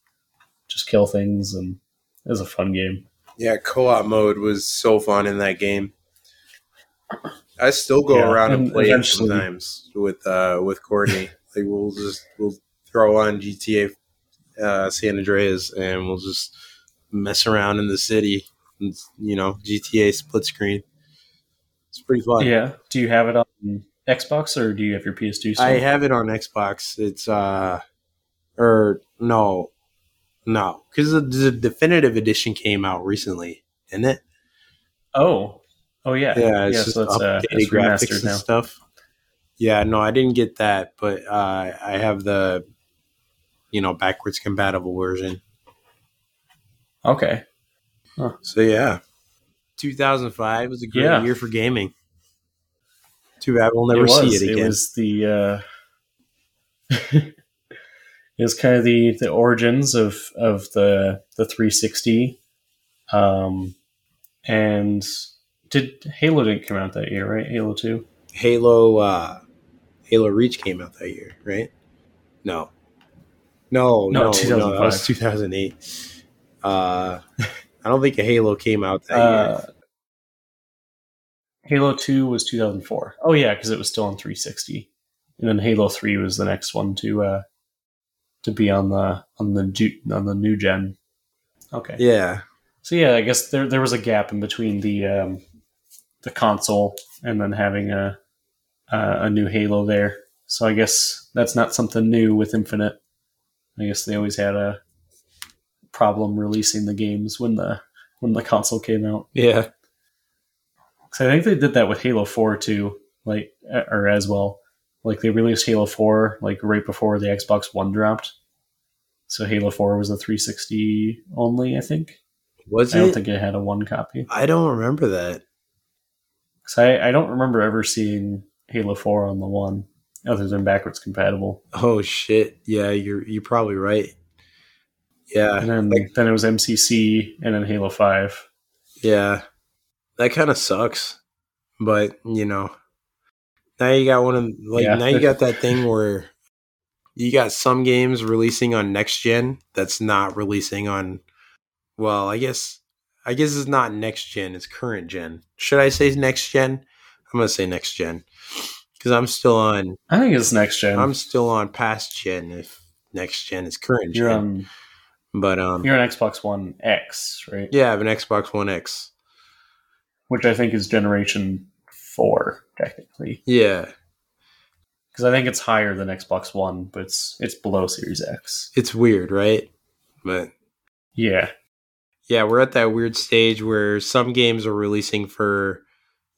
just kill things, and it was a fun game. Yeah. Co-op mode was so fun in that game. I still go Yeah, around and, and play it sometimes with uh with Courtney. like we'll just we'll throw on GTA uh, San Andreas and we'll just mess around in the city. And, you know, GTA split screen. It's pretty fun. Yeah. Do you have it on Xbox or do you have your PS2? Still? I have it on Xbox. It's uh, or no, no, because the, the definitive edition came out recently, didn't it? Oh. Oh yeah. Yeah, it's yeah. just So it's, uh, updated it's graphics and now. stuff. Yeah, no, I didn't get that, but uh, I have the, you know, backwards compatible version. Okay. So yeah, 2005 was a great Yeah. year for gaming. Too bad we'll never it see it again. It was the uh, was kind of the the origins of of the the 360, um, and did Halo didn't come out that year, right? Halo Two. Halo uh Halo Reach came out that year, right? No. No, No, no, no, that was 2008. Uh I don't think a Halo came out that Uh, year. Halo Two was 2004. Oh yeah, because it was still on 360, and then Halo Three was the next one to uh, to be on the on the on the new gen. Okay. Yeah. So yeah, I guess there there was a gap in between the um, the console and then having a uh, a new Halo there. So I guess that's not something new with Infinite. I guess they always had a problem releasing the games when the when the console came out. Yeah. So I think they did that with Halo Four too, like or as well. Like they released Halo Four like right before the Xbox One dropped. So Halo Four was a 360 only, I think. Was I don't think it had a one copy. I don't remember that. Cause I, I don't remember ever seeing Halo 4 on the one other than backwards compatible. Oh shit. Yeah, you're you're probably right. Yeah. And then like- then it was MCC and then Halo 5. Yeah. That kind of sucks. But, you know, now you got one of like Yeah. now you got that thing where you got some games releasing on next gen that's not releasing on well, I guess I guess it's not next gen, it's current gen. Should I say next gen? I'm going to say next gen cuz I'm still on I think it's next gen. I'm still on past gen if next gen is current you're gen. on but um you're on Xbox One X, right? yeah, I have an Xbox One X. Which I think is generation 4 technically. Yeah. Cuz I think it's higher than Xbox One, but it's it's below Series X. It's weird, right? But Yeah. yeah, we're at that weird stage where some games are releasing for,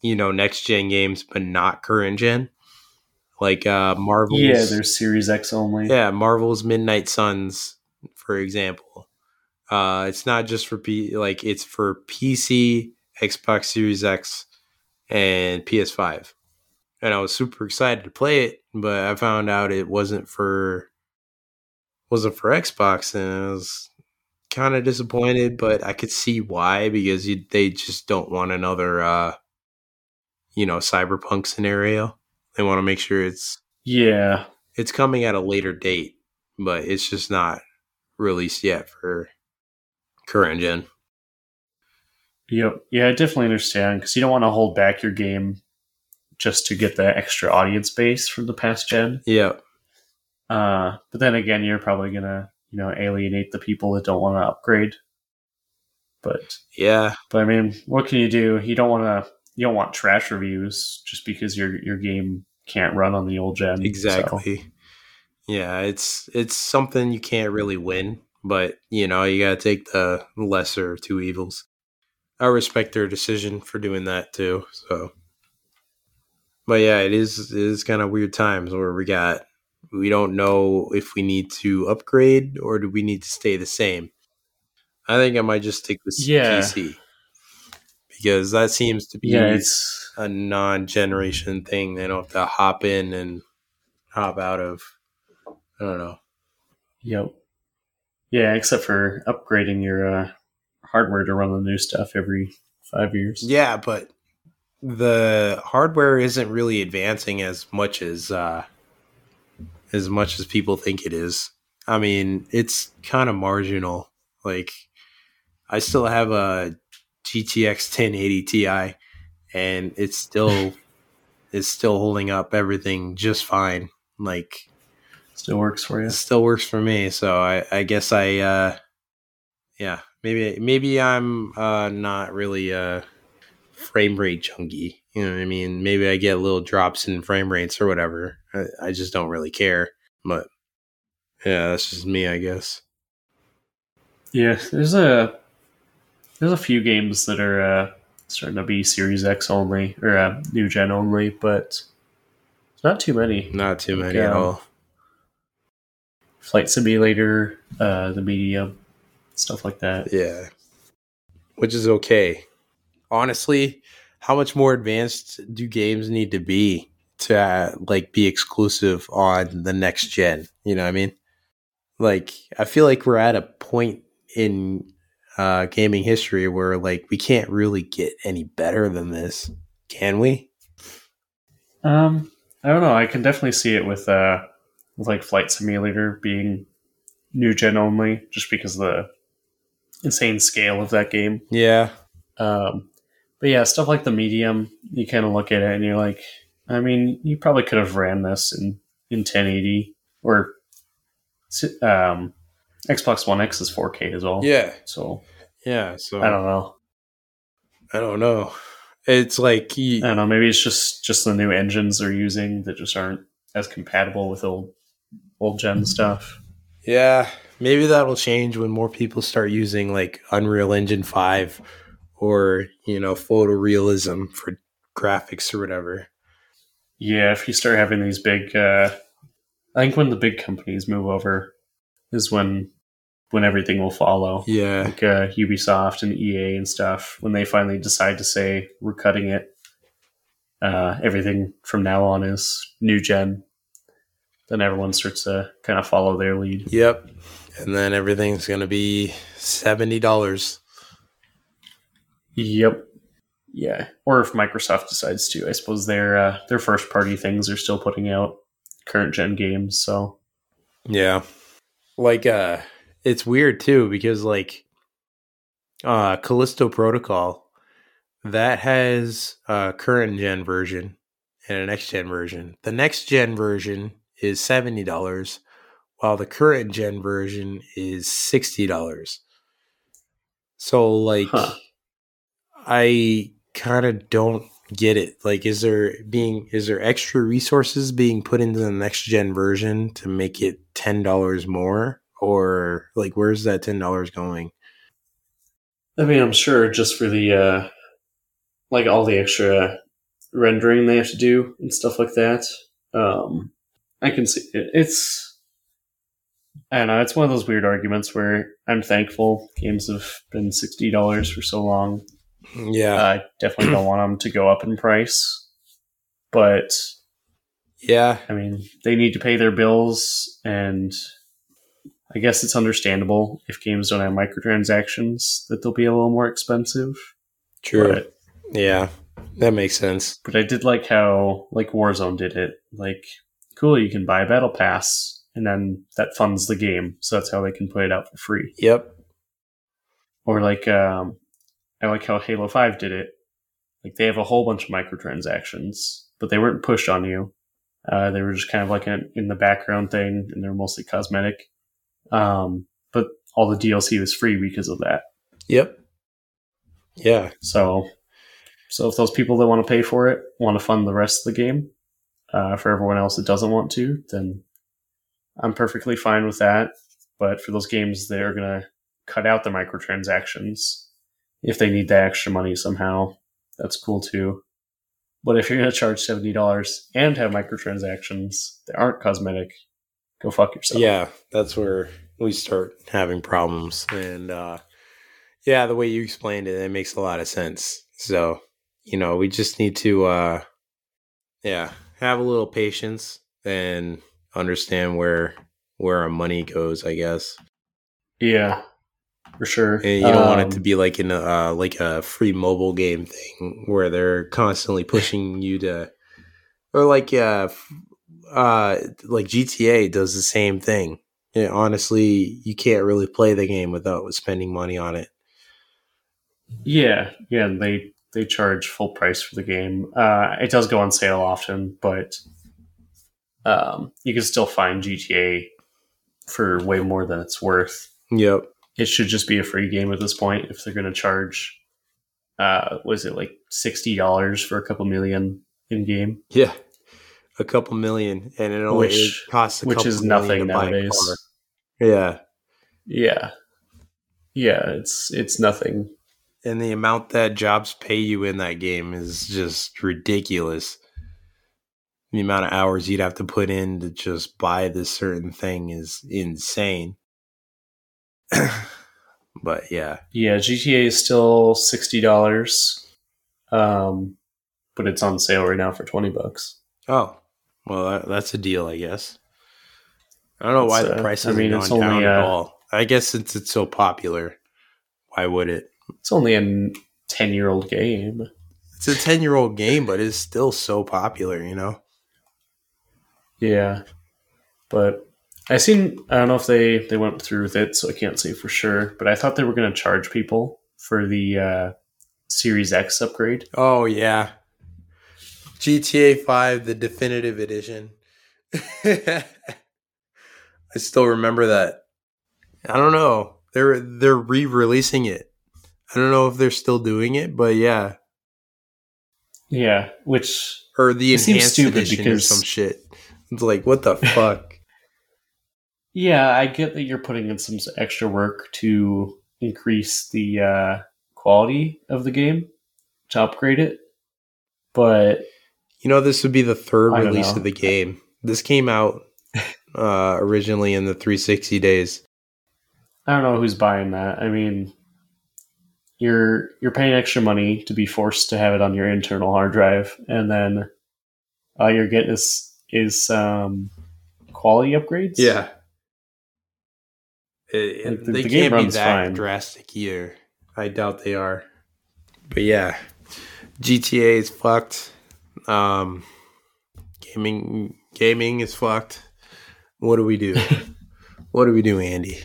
you know, next gen games, but not current gen. Like uh Marvel's Yeah, there's Series X only. yeah, Marvel's Midnight Suns, for example. Uh it's not just for P like it's for PC, Xbox Series X, and PS5. And I was super excited to play it, but I found out it wasn't for wasn't for Xbox and I was kind of disappointed, but I could see why because you, they just don't want another uh you know, cyberpunk scenario. They want to make sure it's Yeah. it's coming at a later date, but it's just not released yet for current gen. Yep. Yeah, I definitely understand because you don't want to hold back your game just to get the extra audience base from the past gen. Yeah. Uh, but then again, you're probably gonna you know alienate the people that don't want to upgrade. But Yeah. but I mean, what can you do? You don't want to you don't want trash reviews just because your your game can't run on the old gen. so- Exactly. Yeah, it's it's something you can't really win, but you know, you gotta take the lesser of two evils. I respect their decision for doing that too. So But yeah, it is it is kind of weird times where we got we don't know if we need to upgrade or do we need to stay the same. I think I might just stick with Yeah. PC. Because that seems to be yeah, it's a non-generation thing. They don't have to hop in and hop out of. I don't know. Yep. Yeah, except for upgrading your uh, hardware to run the new stuff every five years. Yeah, but the hardware isn't really advancing as much as uh, as much as people think it is. I mean, it's kind of marginal. Like, I still have a GTX 1080 Ti, and it's still it's still holding up everything just fine. Like, Still works for you. still works for me. So I, I guess I, uh, yeah, maybe maybe I'm uh, not really a frame rate junkie. You know what I mean? Maybe I get little drops in frame rates or whatever. I, I just don't really care. But yeah, that's just me, I guess. Yeah, there's a there's a few games that are uh, starting to be Series X only or uh, new gen only, but not too many. Not too many at Yeah. all. Flight Simulator, uh, the Medium, stuff like that. Yeah, which is okay. Honestly, how much more advanced do games need to be to uh, like be exclusive on the next gen? You know what I mean? Like, I feel like we're at a point in uh, gaming history where like we can't really get any better than this, can we? Um, I don't know. I can definitely see it with uh, with like Flight Simulator being new gen only, just because of the insane scale of that game. Yeah, Um, but yeah, stuff like the medium, you kind of look at it and you're like, I mean, you probably could have ran this in, in 1080 or um, Xbox One X is 4K as well. yeah, So yeah. So I don't know. I don't know. It's like I don't know. Maybe it's just just the new engines they're using that just aren't as compatible with old old gen stuff. Yeah, maybe that'll change when more people start using like Unreal Engine 5 or, you know, photorealism for graphics or whatever. Yeah, if you start having these big, uh, I think when the big companies move over is when when everything will follow. Yeah. like uh, Ubisoft and EA and stuff, when they finally decide to say we're cutting it, uh, everything from now on is new gen. Then everyone starts to kind of follow their lead. Yep. And then everything's going to be $70. Yep. Yeah. Or if Microsoft decides to, I suppose their uh, their first party things are still putting out current gen games. So Yeah. Like uh it's weird too because like uh Callisto Protocol that has a current gen version and a next gen version. The next gen version is $70 while the current gen version is $60. So like Huh. I kind of don't get it. Like is there being is there extra resources being put into the next gen version to make it $10 more or like where's that $10 going? I mean, I'm sure just for the uh, like all the extra rendering they have to do and stuff like that. Um, I can see it. it's. I don't know. It's one of those weird arguments where I'm thankful games have been sixty dollars for so long. Yeah. I definitely don't want them to go up in price, but yeah. I mean they need to pay their bills, and I guess it's understandable if games don't have microtransactions that they'll be a little more expensive. True. But yeah. That makes sense. But I did like how like Warzone did it. Like, cool, you can buy a battle pass, and then that funds the game. So that's how they can put it out for free. Yep. or like um, I like how Halo Five did it. Like they have a whole bunch of microtransactions, but they weren't pushed on you. Uh, they were just kind of like an, in the background thing, and they're mostly cosmetic. Um, but all the DLC was free because of that. Yep. Yeah. So, so if those people that want to pay for it want to fund the rest of the game, uh, for everyone else that doesn't want to, then I'm perfectly fine with that. But for those games that are gonna cut out the microtransactions, if they need the extra money somehow, that's cool too. But if you're gonna charge seventy dollars and have microtransactions that aren't cosmetic, go fuck yourself. Yeah, that's where we start having problems. And uh, yeah, the way you explained it, it makes a lot of sense. So, you know, we just need to, uh, yeah, have a little patience and understand where where our money goes. I guess. Yeah, for sure. And you don't want it Um, to be like in a uh, like a free mobile game thing where they're constantly pushing you to, or like uh, f- uh, like GTA does the same thing. Yeah, honestly, you can't really play the game without spending money on it. Yeah, yeah, they they charge full price for the game. Uh, it does go on sale often, but um, you can still find GTA for way more than it's worth. Yep. It should just be a free game at this point if they're going to charge. Uh, was it like sixty dollars for a couple million in game? Yeah. A couple million, and it only Which- it costs a which couple is nothing nowadays. Yeah, Yeah, yeah, it's it's nothing. And the amount that jobs pay you in that game is just ridiculous. The amount of hours you'd have to put in to just buy this certain thing is insane. but yeah, Yeah, GTA is still sixty dollars, um, but it's on sale right now for twenty bucks. oh, well, that, that's a deal, I guess. I don't know why It's, the uh, price I hasn't mean, gone it's down at all. I guess since it's so popular, why would it? It's only a ten-year-old game. It's a ten-year-old game, but it's still so popular. You know. Yeah, but I seen. I don't know if they they went through with it, so I can't say for sure. But I thought they were going to charge people for the uh, Series X upgrade. Oh yeah. GTA 5 the definitive edition. I still remember that. I don't know. They're they're re-releasing it. I don't know if they're still doing it, but yeah. Yeah, which Or the enhanced stupid edition or some shit. It's like what the fuck? yeah, I get that you're putting in some extra work to increase the uh, quality of the game to upgrade it, but You know, this would be the third release know. of the game. This came out uh originally in the 360 days. I don't know who's buying that. I mean, you're you're paying extra money to be forced to have it on your internal hard drive, and then all you're getting is is um, quality upgrades. Yeah. It- Like, the- they the can't be that fine. drastic here. I doubt they are. But yeah, GTA is fucked. Um, gaming gaming is fucked. What do we do? what do we do, Andy?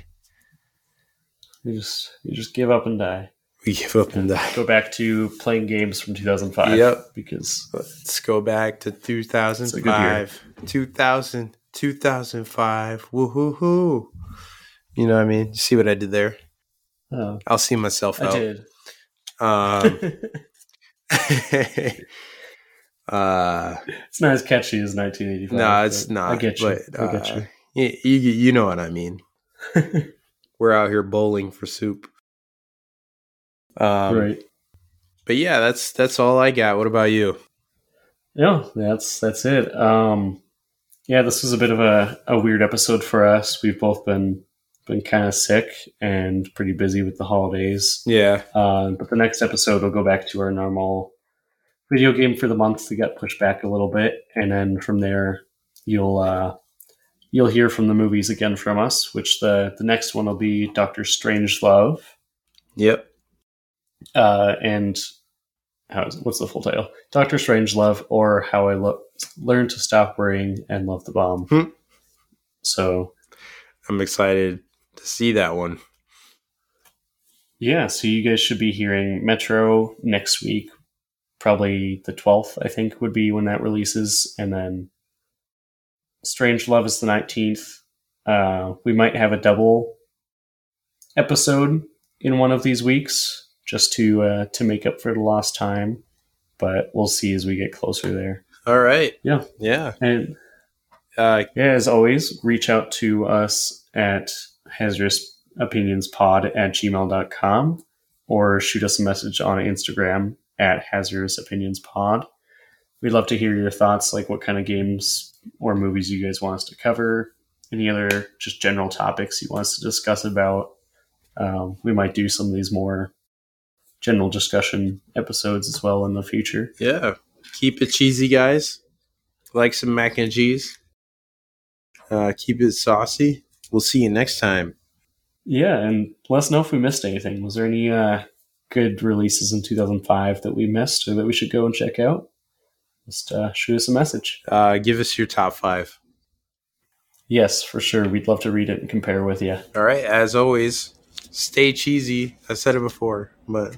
you just you just give up and die. We give up and die. Go back to playing games from 2005. Yep. because Let's go back to a good year. 2005. 2000, 2005. Woohoo. You know what I mean? You see what I did there? oh, I'll see myself I out. did. Um, uh, it's not as catchy as 1985. no, it's not. I get you. But, I get uh, You, you, you know what I mean. We're out here bowling for soup. Um, right. But yeah, that's that's all I got. What about you? Yeah, that's that's it. Um, yeah, this was a bit of a, a weird episode for us. We've both been been kind of sick and pretty busy with the holidays. Yeah. Uh, but the next episode will go back to our normal video game for the month. We got pushed back a little bit, and then from there, you'll uh, you'll hear from the movies again from us. Which the the next one will be Doctor Strangelove, Yep. Uh, and how is, what's the full title? Doctor Strangelove, or How I Lo- Learned to Stop Worrying and Love the Bomb. Hmm. So I'm excited to see that one. Yeah, so you guys should be hearing Metro next week. Probably the 12th, I think, would be when that releases. And then Strangelove is the 19th. Uh, we might have a double episode in one of these weeks just to uh, to make up for the lost time. But we'll see as we get closer there. All right. Yeah. Yeah. And Uh, yeah, as always, reach out to us at hazardous opinions pod at gmail.com or shoot us a message on Instagram at hazardous opinions pod. We'd love to hear your thoughts, like what kind of games or movies you guys want us to cover, any other just general topics you want us to discuss about. Um, we might do some of these more general discussion episodes as well in the future. yeah. Keep it cheesy, guys. Like some mac and cheese. Uh, keep it saucy. We'll see you next time. Yeah, and let us know if we missed anything. Was there any uh, good releases in 2005 that we missed or that we should go and check out? Just uh, shoot us a message. Uh, give us your top five. Yes, for sure. We'd love to read it and compare with you. All right. As always, stay cheesy. I said it before, but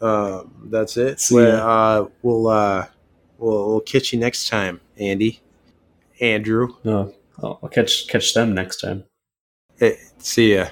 um, that's it. See uh, we'll uh, we'll we'll catch you next time, Andy, Andrew. No, I'll I'll catch catch them next time. Hey, see ya.